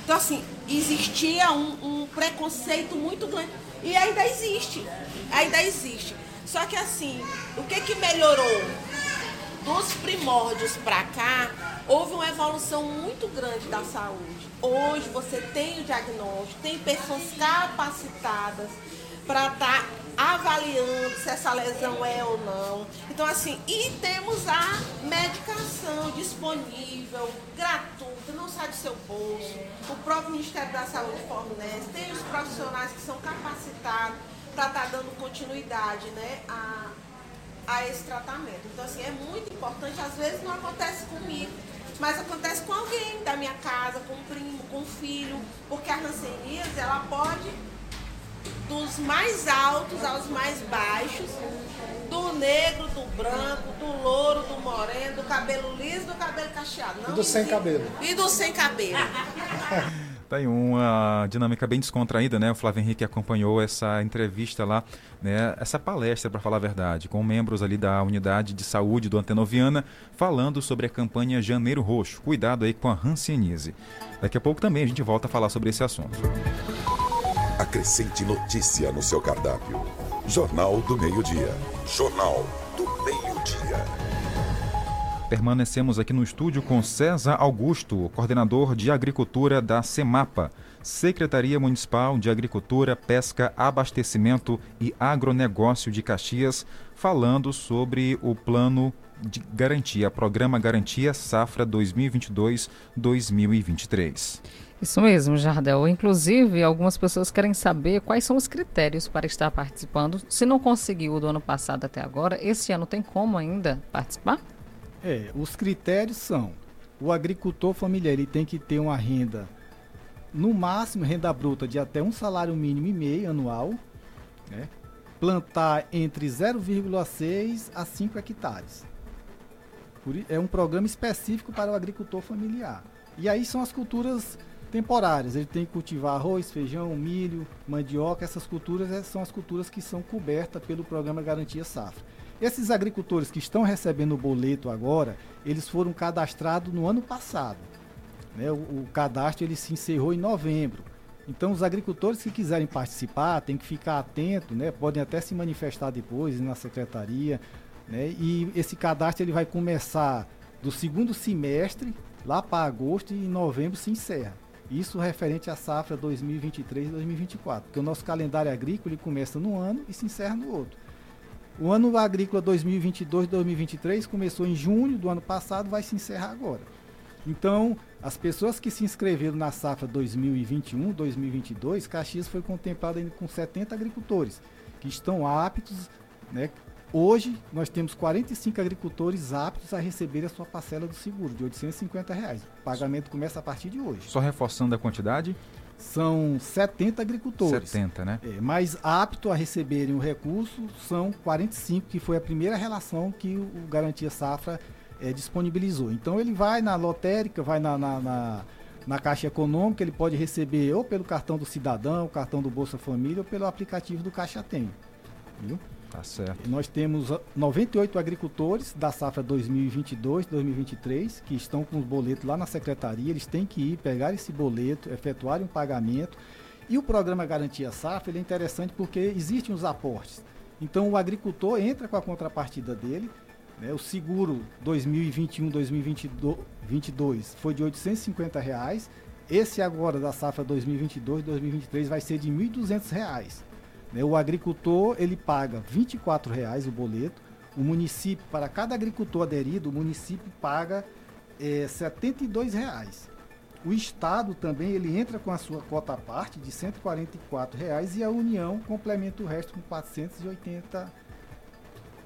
Speaker 26: Então, assim, existia um, um preconceito muito grande. E ainda existe. Ainda existe. Só que assim, o que que melhorou? Dos primórdios para cá, houve uma evolução muito grande da saúde. Hoje você tem o diagnóstico, tem pessoas capacitadas para estar tá avaliando se essa lesão é ou não. Então, assim, e temos a medicação disponível, gratuita, não sai do seu bolso. O próprio Ministério da Saúde fornece, tem os profissionais que são capacitados para estar tá dando continuidade né, a, a esse tratamento. Então, assim, é muito importante, às vezes não acontece comigo, mas acontece com alguém da minha casa, com um primo, com um filho, porque a hanseníase, ela pode dos mais altos aos mais baixos, do negro, do branco, do louro, do moreno, do cabelo liso, do cabelo cacheado.
Speaker 25: Não e do sem cabelo.
Speaker 26: E do sem cabelo.
Speaker 3: Tá aí uma dinâmica bem descontraída, né? O Flávio Henrique acompanhou essa entrevista lá, né? Essa palestra, para falar a verdade, com membros ali da unidade de saúde do Antenoviana, falando sobre a campanha Janeiro Roxo. Cuidado aí com a Hanseníase. Daqui a pouco também a gente volta a falar sobre esse assunto.
Speaker 2: Acrescente notícia no seu cardápio. Jornal do Meio-Dia. Jornal do Meio-Dia.
Speaker 3: Permanecemos aqui no estúdio com César Augusto, coordenador de agricultura da CEMAPA, Secretaria Municipal de Agricultura, Pesca, Abastecimento e Agronegócio de Caxias, falando sobre o plano de garantia, programa Garantia Safra 2022-2023.
Speaker 4: Isso mesmo, Jardel. Inclusive, algumas pessoas querem saber quais são os critérios para estar participando. Se não conseguiu do ano passado até agora, esse ano tem como ainda participar?
Speaker 24: É, os critérios são: o agricultor familiar ele tem que ter uma renda, no máximo renda bruta de até um salário mínimo e meio anual, né? plantar entre 0,6 a 5 hectares. É um programa específico para o agricultor familiar. E aí são as culturas temporárias. Ele tem que cultivar arroz, feijão, milho, mandioca. Essas culturas eh, são as culturas que são cobertas pelo programa Garantia Safra. Esses agricultores que estão recebendo o boleto agora, eles foram cadastrados no ano passado. Né? O, o cadastro ele se encerrou em novembro. Então, os agricultores que quiserem participar têm que ficar atentos, né? Podem até se manifestar depois na secretaria, né? E esse cadastro ele vai começar do segundo semestre lá para agosto e em novembro se encerra. Isso referente à safra 2023-2024, porque o nosso calendário agrícola começa no ano e se encerra no outro. O ano agrícola 2022-2023 começou em junho do ano passado, vai se encerrar agora. Então, as pessoas que se inscreveram na safra 2021-2022, Caxias foi contemplada com 70 agricultores que estão aptos, né? Hoje nós temos 45 agricultores aptos a receber a sua parcela do seguro de 850 reais. O pagamento começa a partir de hoje.
Speaker 3: Só reforçando a quantidade?
Speaker 24: São 70 agricultores.
Speaker 3: 70, né?
Speaker 24: É, mas apto a receberem o recurso são 45, que foi a primeira relação que o Garantia Safra é, disponibilizou. Então ele vai na lotérica, vai na, na, na, na, Caixa Econômica, ele pode receber ou pelo cartão do cidadão, cartão do Bolsa Família ou pelo aplicativo do Caixa Tem. Viu?
Speaker 3: Tá certo.
Speaker 24: Nós temos 98 agricultores da safra 2022-2023 que estão com os boletos lá na secretaria. Eles têm que ir pegar esse boleto, efetuarem um pagamento. E o programa Garantia Safra ele é interessante porque existem os aportes. Então o agricultor entra com a contrapartida dele. Né? O seguro 2021-2022 foi de 850 reais. Esse agora da safra 2022-2023 vai ser de R$ 1.200. Né? O agricultor ele paga R$ reais o boleto. O município, para cada agricultor aderido, o município paga é, 72 reais. O Estado também ele entra com a sua cota à parte de 144 reais, e a União complementa o resto com 480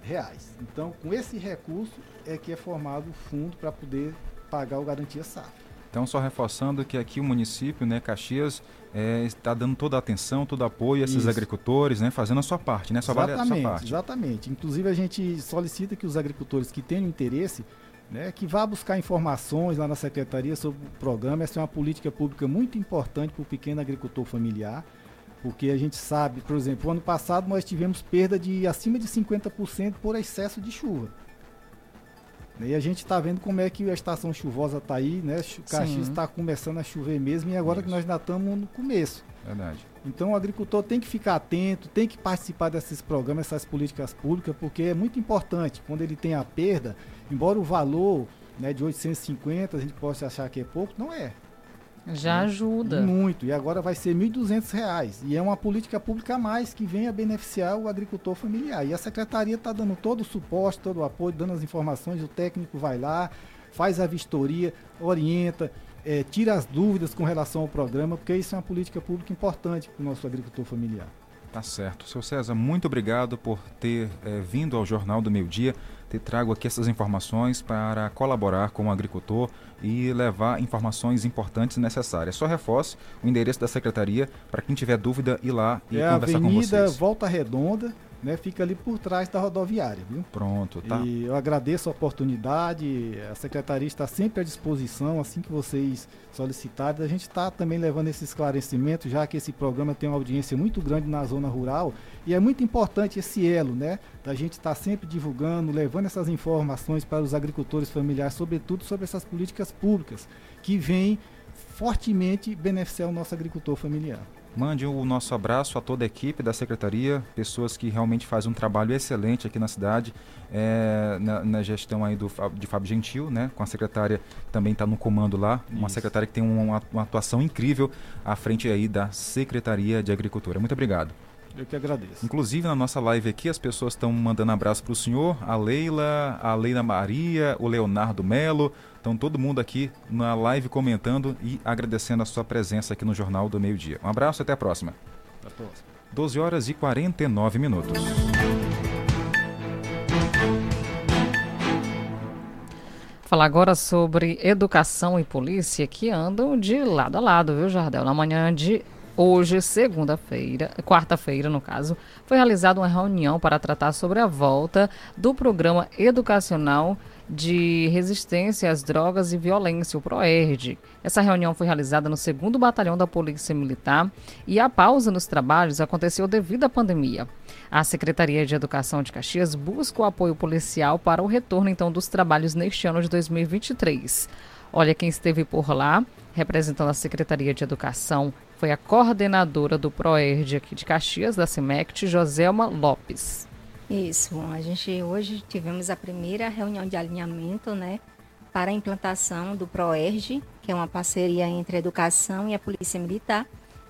Speaker 24: reais. Então, com esse recurso é que é formado o fundo para poder pagar o Garantia Safra.
Speaker 3: Então, só reforçando que aqui o município, né, Caxias, é, está dando toda a atenção, todo o apoio a esses Isso. agricultores, né, fazendo a sua parte, né, só
Speaker 24: exatamente,
Speaker 3: vale a sua parte.
Speaker 24: Exatamente. Inclusive, a gente solicita que os agricultores que tenham interesse, né, que vá buscar informações lá na secretaria sobre o programa. Essa é uma política pública muito importante para o pequeno agricultor familiar, porque a gente sabe, por exemplo, ano passado nós tivemos perda de acima de 50% por excesso de chuva. E a gente está vendo como é que a estação chuvosa está aí, né? O Caxias está começando a chover mesmo e agora Isso. que nós ainda estamos no começo.
Speaker 3: Verdade.
Speaker 24: Então o agricultor tem que ficar atento, tem que participar desses programas, essas políticas públicas, porque é muito importante. Quando ele tem a perda, embora o valor né, de 850 a gente possa achar que é pouco, não é.
Speaker 4: Já ajuda.
Speaker 24: Muito. E agora vai ser R$ 1.200. E é uma política pública a mais que vem a beneficiar o agricultor familiar. E a secretaria está dando todo o suporte, todo o apoio, dando as informações. O técnico vai lá, faz a vistoria, orienta, é, tira as dúvidas com relação ao programa, porque isso é uma política pública importante para o nosso agricultor familiar.
Speaker 3: Tá certo. Seu César, muito obrigado por ter é, vindo ao Jornal do Meio Dia te trago aqui essas informações para colaborar com o agricultor e levar informações importantes e necessárias. Só reforço o endereço da secretaria para quem tiver dúvida ir lá e
Speaker 24: é
Speaker 3: conversar
Speaker 24: Avenida
Speaker 3: com vocês.
Speaker 24: Avenida Volta Redonda, né, fica ali por trás da rodoviária, viu?
Speaker 3: Pronto, tá.
Speaker 24: E eu agradeço a oportunidade, a secretaria está sempre à disposição, assim que vocês solicitarem. A gente está também levando esse esclarecimento, já que esse programa tem uma audiência muito grande na zona rural, e é muito importante esse elo, né? Da gente estar tá sempre divulgando, levando essas informações para os agricultores familiares, sobretudo sobre essas políticas públicas, que vêm fortemente beneficiar o nosso agricultor familiar.
Speaker 3: Mande o nosso abraço a toda a equipe da secretaria, pessoas que realmente fazem um trabalho excelente aqui na cidade, é, na, na, gestão aí do, de Fábio Gentil, né? Com a secretária também está no comando lá, uma Isso. secretária que tem uma, uma atuação incrível à frente aí da Secretaria de Agricultura. Muito obrigado.
Speaker 24: Eu que agradeço.
Speaker 3: Inclusive, na nossa live aqui, as pessoas estão mandando abraço para o senhor, a Leila, a Leila Maria, o Leonardo Melo. Então, todo mundo aqui na live comentando e agradecendo a sua presença aqui no Jornal do Meio Dia. Um abraço e até a próxima.
Speaker 24: Até a próxima.
Speaker 3: 12 horas e 49 minutos.
Speaker 4: Falar agora sobre educação e polícia que andam de lado a lado, viu, Jardel? Na manhã de Hoje, segunda-feira, quarta-feira no caso, foi realizada uma reunião para tratar sobre a volta do programa educacional de resistência às drogas e violência, o PROERD. Essa reunião foi realizada no 2 Batalhão da Polícia Militar e a pausa nos trabalhos aconteceu devido à pandemia. A Secretaria de Educação de Caxias busca o apoio policial para o retorno então dos trabalhos neste ano de 2023. Olha quem esteve por lá, representando a Secretaria de Educação foi a coordenadora do PROERD aqui de Caxias, da CIMECT, Joselma Lopes.
Speaker 27: Isso, a gente hoje tivemos a primeira reunião de alinhamento, né, para a implantação do PROERD, que é uma parceria entre a educação e a Polícia Militar.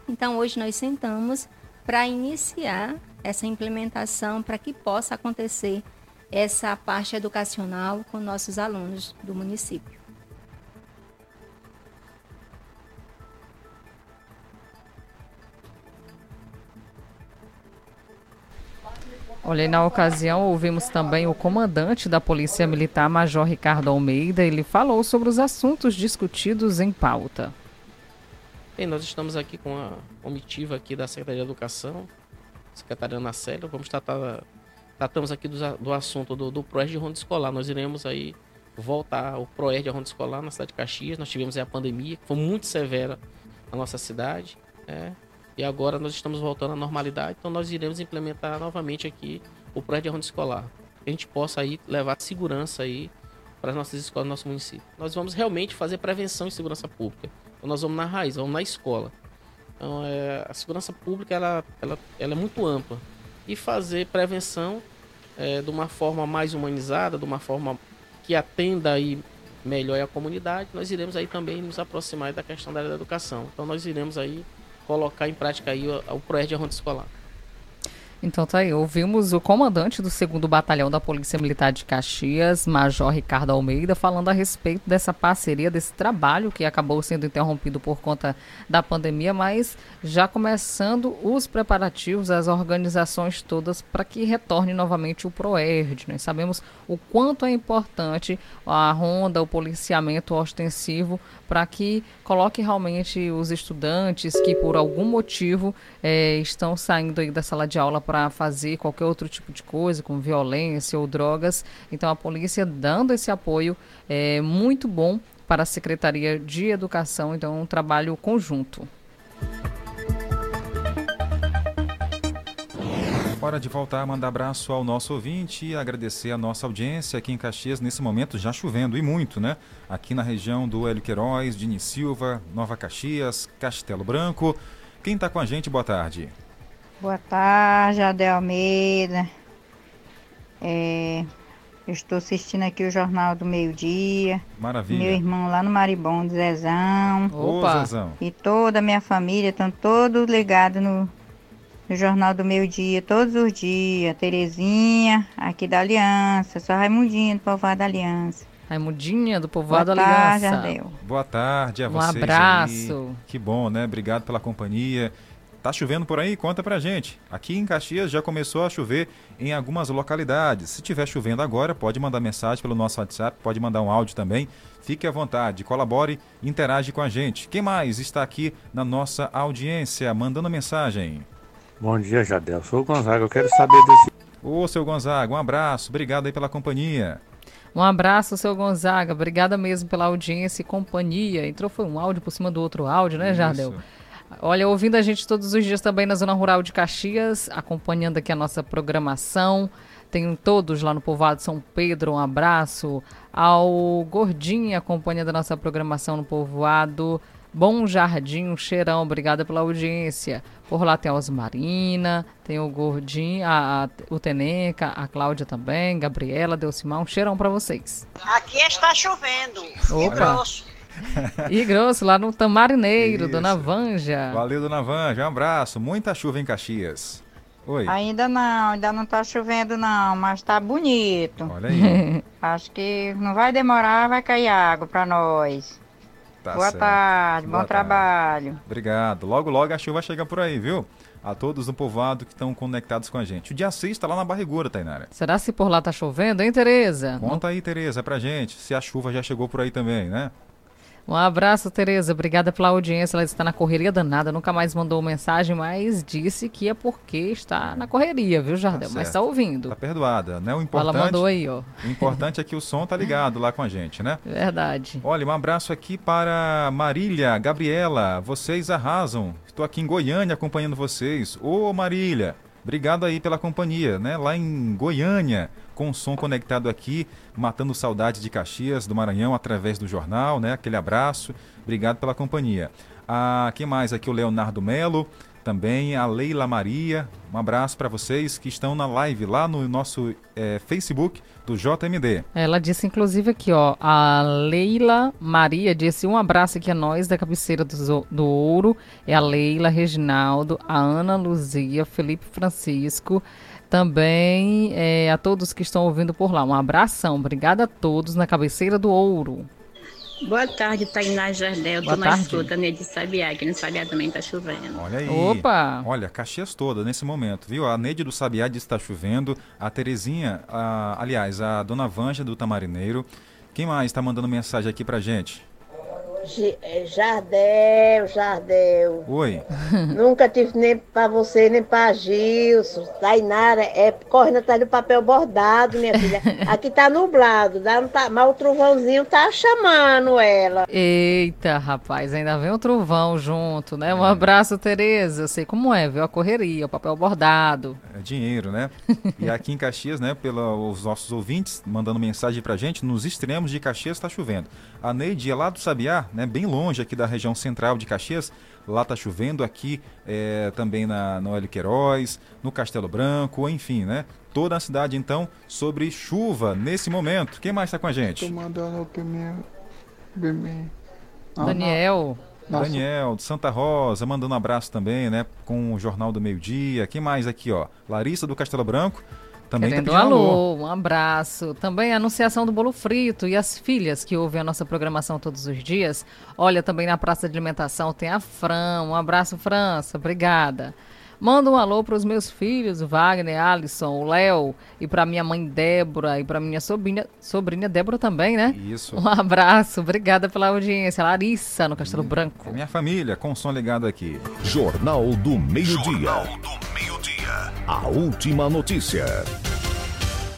Speaker 27: Então, hoje nós sentamos para iniciar essa implementação para que possa acontecer essa parte educacional com nossos alunos do município.
Speaker 4: Olha, na ocasião ouvimos também o comandante da Polícia Militar, Major Ricardo Almeida. Ele falou sobre os assuntos discutidos em pauta.
Speaker 28: Bem, nós estamos aqui com a comitiva aqui da Secretaria de Educação, secretária Ana Célia. Vamos tratar, tratamos aqui do, do assunto do, do PROES de ronda escolar. Nós iremos aí voltar ao PROES de ronda escolar na cidade de Caxias. Nós tivemos a pandemia, que foi muito severa na nossa cidade. É, e agora nós estamos voltando à normalidade, então nós iremos implementar novamente aqui o projeto de ronda escolar. Que a gente possa aí levar segurança aí para as nossas escolas do nosso município. Nós vamos realmente fazer prevenção em segurança pública. Então nós vamos na raiz, vamos na escola. Então é, a segurança pública ela, ela, ela é muito ampla. E fazer prevenção é, de uma forma mais humanizada, de uma forma que atenda aí melhor a comunidade, nós iremos aí também nos aproximar da questão da educação. Então nós iremos aí colocar em prática aí o, o projeto de ronda escolar.
Speaker 4: Então tá aí, ouvimos o comandante do 2 Batalhão da Polícia Militar de Caxias, Major Ricardo Almeida, falando a respeito dessa parceria, desse trabalho que acabou sendo interrompido por conta da pandemia, mas já começando os preparativos, as organizações todas para que retorne novamente o PROERD. Nós sabemos o quanto é importante a ronda, o policiamento ostensivo para que coloque realmente os estudantes que por algum motivo é, estão saindo aí da sala de aula para fazer qualquer outro tipo de coisa, como violência ou drogas. Então a polícia dando esse apoio é muito bom para a Secretaria de Educação, então é um trabalho conjunto.
Speaker 3: Hora de voltar, mandar abraço ao nosso ouvinte e agradecer a nossa audiência aqui em Caxias, nesse momento já chovendo e muito, né? Aqui na região do Hélio Queiroz, Dini Silva, Nova Caxias, Castelo Branco. Quem está com a gente, boa tarde.
Speaker 29: Boa tarde, Adel Almeida. É, eu estou assistindo aqui o Jornal do Meio Dia.
Speaker 3: Maravilha.
Speaker 29: Meu irmão lá no Maribondo, Zezão.
Speaker 3: Opa! Zezão.
Speaker 29: E toda a minha família estão todos ligados no, no Jornal do Meio Dia, todos os dias. Terezinha, aqui da Aliança. Sou Raimundinha do Povoado da Aliança.
Speaker 4: Raimundinha do Povoado
Speaker 29: Boa
Speaker 4: Aliança.
Speaker 29: tarde, Adel.
Speaker 3: Boa tarde a
Speaker 4: Um
Speaker 3: vocês.
Speaker 4: abraço.
Speaker 3: aí. Que bom, né? Obrigado pela companhia. Tá chovendo por aí? Conta pra gente. Aqui em Caxias já começou a chover em algumas localidades. Se tiver chovendo agora, pode mandar mensagem pelo nosso WhatsApp, pode mandar um áudio também. Fique à vontade, colabore, interage com a gente. Quem mais está aqui na nossa audiência mandando mensagem?
Speaker 30: Bom dia, Jadel. Sou o Gonzaga. Eu quero saber desse.
Speaker 3: Ô, seu Gonzaga, um abraço. Obrigado aí pela companhia.
Speaker 4: Um abraço, seu Gonzaga. Obrigada mesmo pela audiência e companhia. Entrou foi um áudio por cima do outro áudio, né, Jardel? Olha, ouvindo a gente todos os dias também na Zona Rural de Caxias, acompanhando aqui a nossa programação. Tem todos lá no Povoado São Pedro, um abraço. Ao Gordinho, acompanhando a nossa programação no Povoado. Bom Jardim, um cheirão, obrigada pela audiência. Por lá tem a Osmarina, tem o Gordinho, a, a- o Teneca, a Cláudia também, Gabriela, Delcimar, um cheirão para vocês.
Speaker 10: Aqui está chovendo.
Speaker 4: Opa.
Speaker 10: E grosso.
Speaker 4: Lá no Tamarineiro,
Speaker 3: Isso.
Speaker 4: Dona Vanja.
Speaker 3: Valeu, dona Vanja. Um abraço. Muita chuva em Caxias. Oi.
Speaker 29: Ainda não, ainda não tá chovendo não, mas tá bonito.
Speaker 3: Olha aí.
Speaker 29: Acho que não vai demorar, vai cair água pra nós.
Speaker 3: Tá
Speaker 29: Boa
Speaker 3: certo.
Speaker 29: tarde,
Speaker 3: Boa
Speaker 29: bom
Speaker 3: tarde.
Speaker 29: trabalho.
Speaker 3: Obrigado. Logo, logo a chuva chega por aí, viu? A todos no povoado que estão conectados com a gente. O dia 6 está lá na barrigura, Tainara.
Speaker 4: Será se por lá tá chovendo, hein, Tereza?
Speaker 3: Conta aí, Tereza, pra gente, se a chuva já chegou por aí também, né?
Speaker 4: Um abraço, Tereza. Obrigada pela audiência. Ela está na correria danada. Nunca mais mandou mensagem, mas disse que é porque está na correria, viu, Jardel? mas
Speaker 3: certo.
Speaker 4: está ouvindo.
Speaker 3: Tá perdoada, né? O
Speaker 4: Ela
Speaker 3: importante,
Speaker 4: mandou aí, ó.
Speaker 3: o importante é que o som tá ligado lá com a gente, né?
Speaker 4: Verdade.
Speaker 3: Olha, um abraço aqui para Marília, Gabriela, vocês arrasam. Estou aqui em Goiânia acompanhando vocês. Ô Marília, obrigado aí pela companhia, né? Lá em Goiânia, com o som conectado aqui, matando saudade de Caxias, do Maranhão, através do jornal, né? Aquele abraço, obrigado pela companhia. A, quem mais aqui? O Leonardo Melo, também a Leila Maria. Um abraço para vocês que estão na live lá no nosso é, Facebook do JMD.
Speaker 4: Ela disse, inclusive, aqui, ó, a Leila Maria disse um abraço aqui a nós da cabeceira do, do Ouro. É a Leila, Reginaldo, a Ana Luzia, Felipe Francisco. Também é, a todos que estão ouvindo por lá. Um abração. Obrigada a todos na cabeceira do Ouro.
Speaker 31: Boa tarde, Tainá Jardel.
Speaker 4: Boa
Speaker 31: Tô
Speaker 4: tarde.
Speaker 31: na escuta, né, de Sabiá, que no Sabiá também tá chovendo.
Speaker 3: Olha aí.
Speaker 4: Opa!
Speaker 3: Olha, Caxias toda nesse momento, viu? A Neide do Sabiá diz que está chovendo. A Terezinha, a- aliás, a Dona Vanja do Tamarineiro. Quem mais está mandando mensagem aqui pra gente?
Speaker 32: É, Jardel, Jardel.
Speaker 3: Oi.
Speaker 32: Nunca tive nem pra você, nem pra Gilson. Tainara é correndo atrás do papel bordado, minha filha. Aqui tá nublado, dá, não tá, mas o trovãozinho tá chamando ela.
Speaker 4: Eita, rapaz, ainda vem um trovão junto, né? Um abraço, Tereza. Eu sei como é, viu? A correria, o papel bordado.
Speaker 3: É dinheiro, né? E aqui em Caxias, né, pelos nossos ouvintes mandando mensagem pra gente, nos extremos de Caxias está chovendo. A Neide é lá do Sabiá, né, bem longe aqui da região central de Caxias. Lá tá chovendo, aqui é, também na, no Hélio Queiroz, no Castelo Branco, enfim, né? Toda a cidade, então, sobre chuva nesse momento. Quem mais está com a gente?
Speaker 33: Tô mandando meu bebê. Ah,
Speaker 4: Daniel.
Speaker 33: Nossa.
Speaker 3: Daniel, de Santa Rosa, mandando um abraço também, né? Com o Jornal do Meio Dia. Quem mais aqui, ó? Larissa do Castelo Branco. Também
Speaker 4: Querendo
Speaker 3: tá
Speaker 4: um
Speaker 3: pedindo
Speaker 4: alô, um abraço. Também a anunciação do bolo frito e as filhas que ouvem a nossa programação todos os dias. Olha, também na praça de alimentação tem a Fran. Um abraço, França. Obrigada. Manda um alô para os meus filhos, o Wagner, Alisson, o Léo, e para minha mãe Débora, e para minha sobrinha, sobrinha Débora também, né?
Speaker 3: Isso.
Speaker 4: Um abraço, obrigada pela audiência. Larissa, no Castelo Branco.
Speaker 3: Minha família, com o som ligado aqui.
Speaker 16: Jornal do Meio-Dia. A última notícia.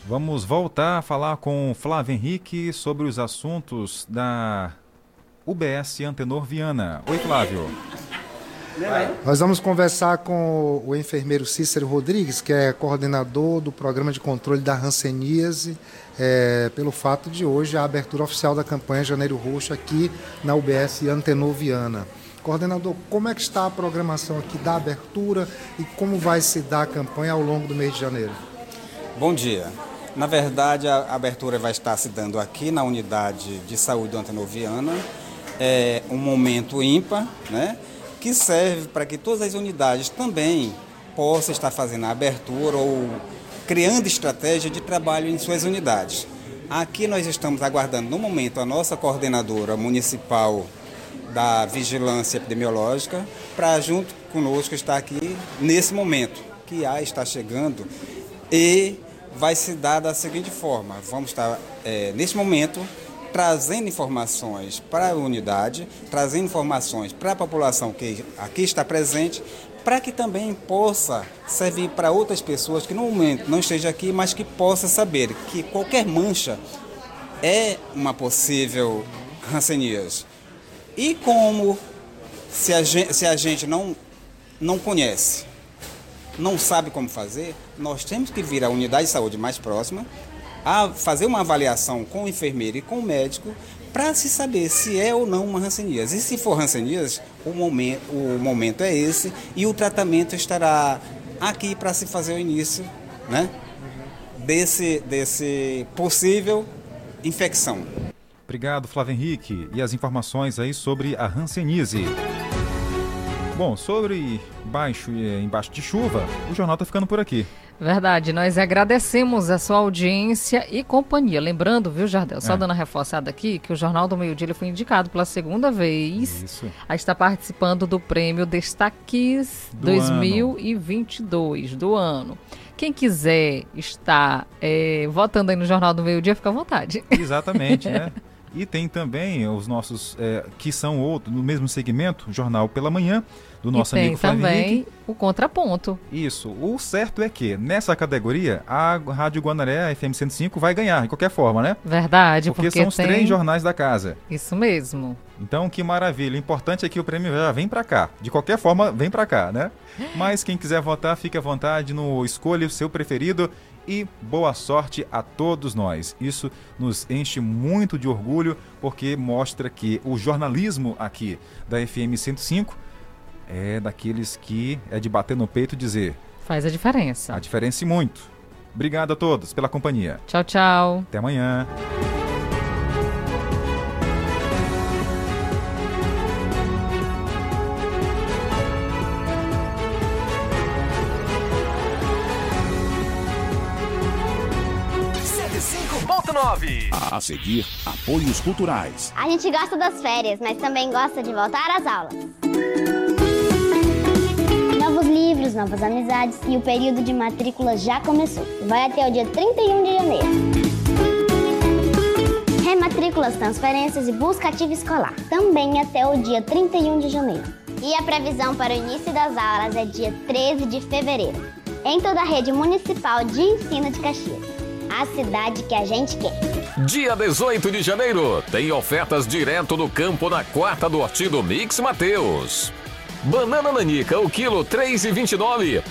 Speaker 3: Vamos voltar a falar com o Flávio Henrique sobre os assuntos da UBS Antenor Viana. Oi, Flávio.
Speaker 25: Nós vamos conversar com o enfermeiro Cícero Rodrigues, que é coordenador do programa de controle da Hanseníase, é, pelo fato de hoje a abertura oficial da campanha Janeiro Roxo aqui na UBS Antenor Viana. Coordenador, como é que está a programação aqui da abertura e como vai se dar a campanha ao longo do mês de janeiro?
Speaker 34: Bom dia. Na verdade, a abertura vai estar se dando aqui na unidade de saúde do Antenoviana. É um momento ímpar, né? Que serve para que todas as unidades também possam estar fazendo a abertura ou criando estratégia de trabalho em suas unidades. Aqui nós estamos aguardando, no momento, a nossa coordenadora municipal da Vigilância Epidemiológica para, junto conosco, estar aqui nesse momento, que a está chegando e vai se dar da seguinte forma: vamos estar, é, momento, trazendo informações para a unidade, trazendo informações para a população que aqui está presente, para que também possa servir para outras pessoas que no momento não estejam aqui, mas que possa saber que qualquer mancha é uma possível ranceníase. E como se a gente, se a gente não, não conhece, não sabe como fazer, nós temos que vir à unidade de saúde mais próxima, a fazer uma avaliação com o enfermeiro e com o médico para se saber se é ou não uma ranceníase. E se for ranceníase, o momento, o momento é esse e o tratamento estará aqui para se fazer o início né, desse, desse possível infecção.
Speaker 3: Obrigado, Flávio Henrique. E as informações aí sobre a Hanseníase. Bom, sobre baixo e embaixo de chuva, o jornal está ficando por aqui.
Speaker 4: Verdade, nós agradecemos a sua audiência e companhia. Lembrando, viu, Jardel, só
Speaker 3: É.
Speaker 4: dando a reforçada aqui, que o Jornal do Meio Dia foi indicado pela segunda vez
Speaker 3: Isso.
Speaker 4: a estar participando do prêmio Destaques
Speaker 3: Do
Speaker 4: 2022 do ano. Quem quiser estar eh, votando aí no Jornal do Meio Dia, fica à vontade.
Speaker 3: Exatamente, né? E tem também os nossos, é, que são outros, no mesmo segmento, Jornal pela Manhã, do nosso
Speaker 4: e tem
Speaker 3: amigo Flávio
Speaker 4: também
Speaker 3: Henrique.
Speaker 4: o contraponto.
Speaker 3: Isso. O certo é que, nessa categoria, a Rádio Guanaré, a FM 105, vai ganhar, de qualquer forma, né?
Speaker 4: Verdade,
Speaker 3: Porque,
Speaker 4: porque,
Speaker 3: são os
Speaker 4: tem...
Speaker 3: três jornais da casa.
Speaker 4: Isso mesmo.
Speaker 3: Então, que maravilha. O importante é que o prêmio já vem pra cá. De qualquer forma, vem pra cá, né? Mas quem quiser votar, fique à vontade no Escolha o seu preferido e boa sorte a todos nós. Isso nos enche muito de orgulho porque mostra que o jornalismo aqui da FM 105 é daqueles que é de bater no peito e dizer:
Speaker 4: Faz a diferença.
Speaker 3: A diferença e muito. Obrigado a todos pela companhia.
Speaker 4: Tchau, tchau.
Speaker 3: Até amanhã.
Speaker 22: A seguir, apoios culturais.
Speaker 21: A gente gosta das férias, mas também gosta de voltar às aulas. Novos livros, novas amizades e o período de matrícula já começou. Vai até o dia 31 de janeiro. Rematrículas, transferências e busca ativa escolar. Também até o dia 31 de janeiro. E a previsão para o início das aulas é dia 13 de fevereiro. Em toda a rede municipal de ensino de Caxias. A cidade que a gente quer.
Speaker 22: Dia 18 de janeiro, tem ofertas direto no campo na quarta do Horti do Mix Mateus. Banana nanica, o quilo 3,29.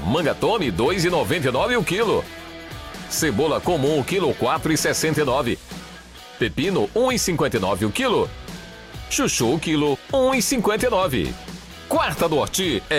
Speaker 22: Manga tome, 2,99 o quilo. Cebola comum, o quilo 4,69. Pepino, 1,59 o quilo. Chuchu, o quilo 1,59. Quarta do Horti é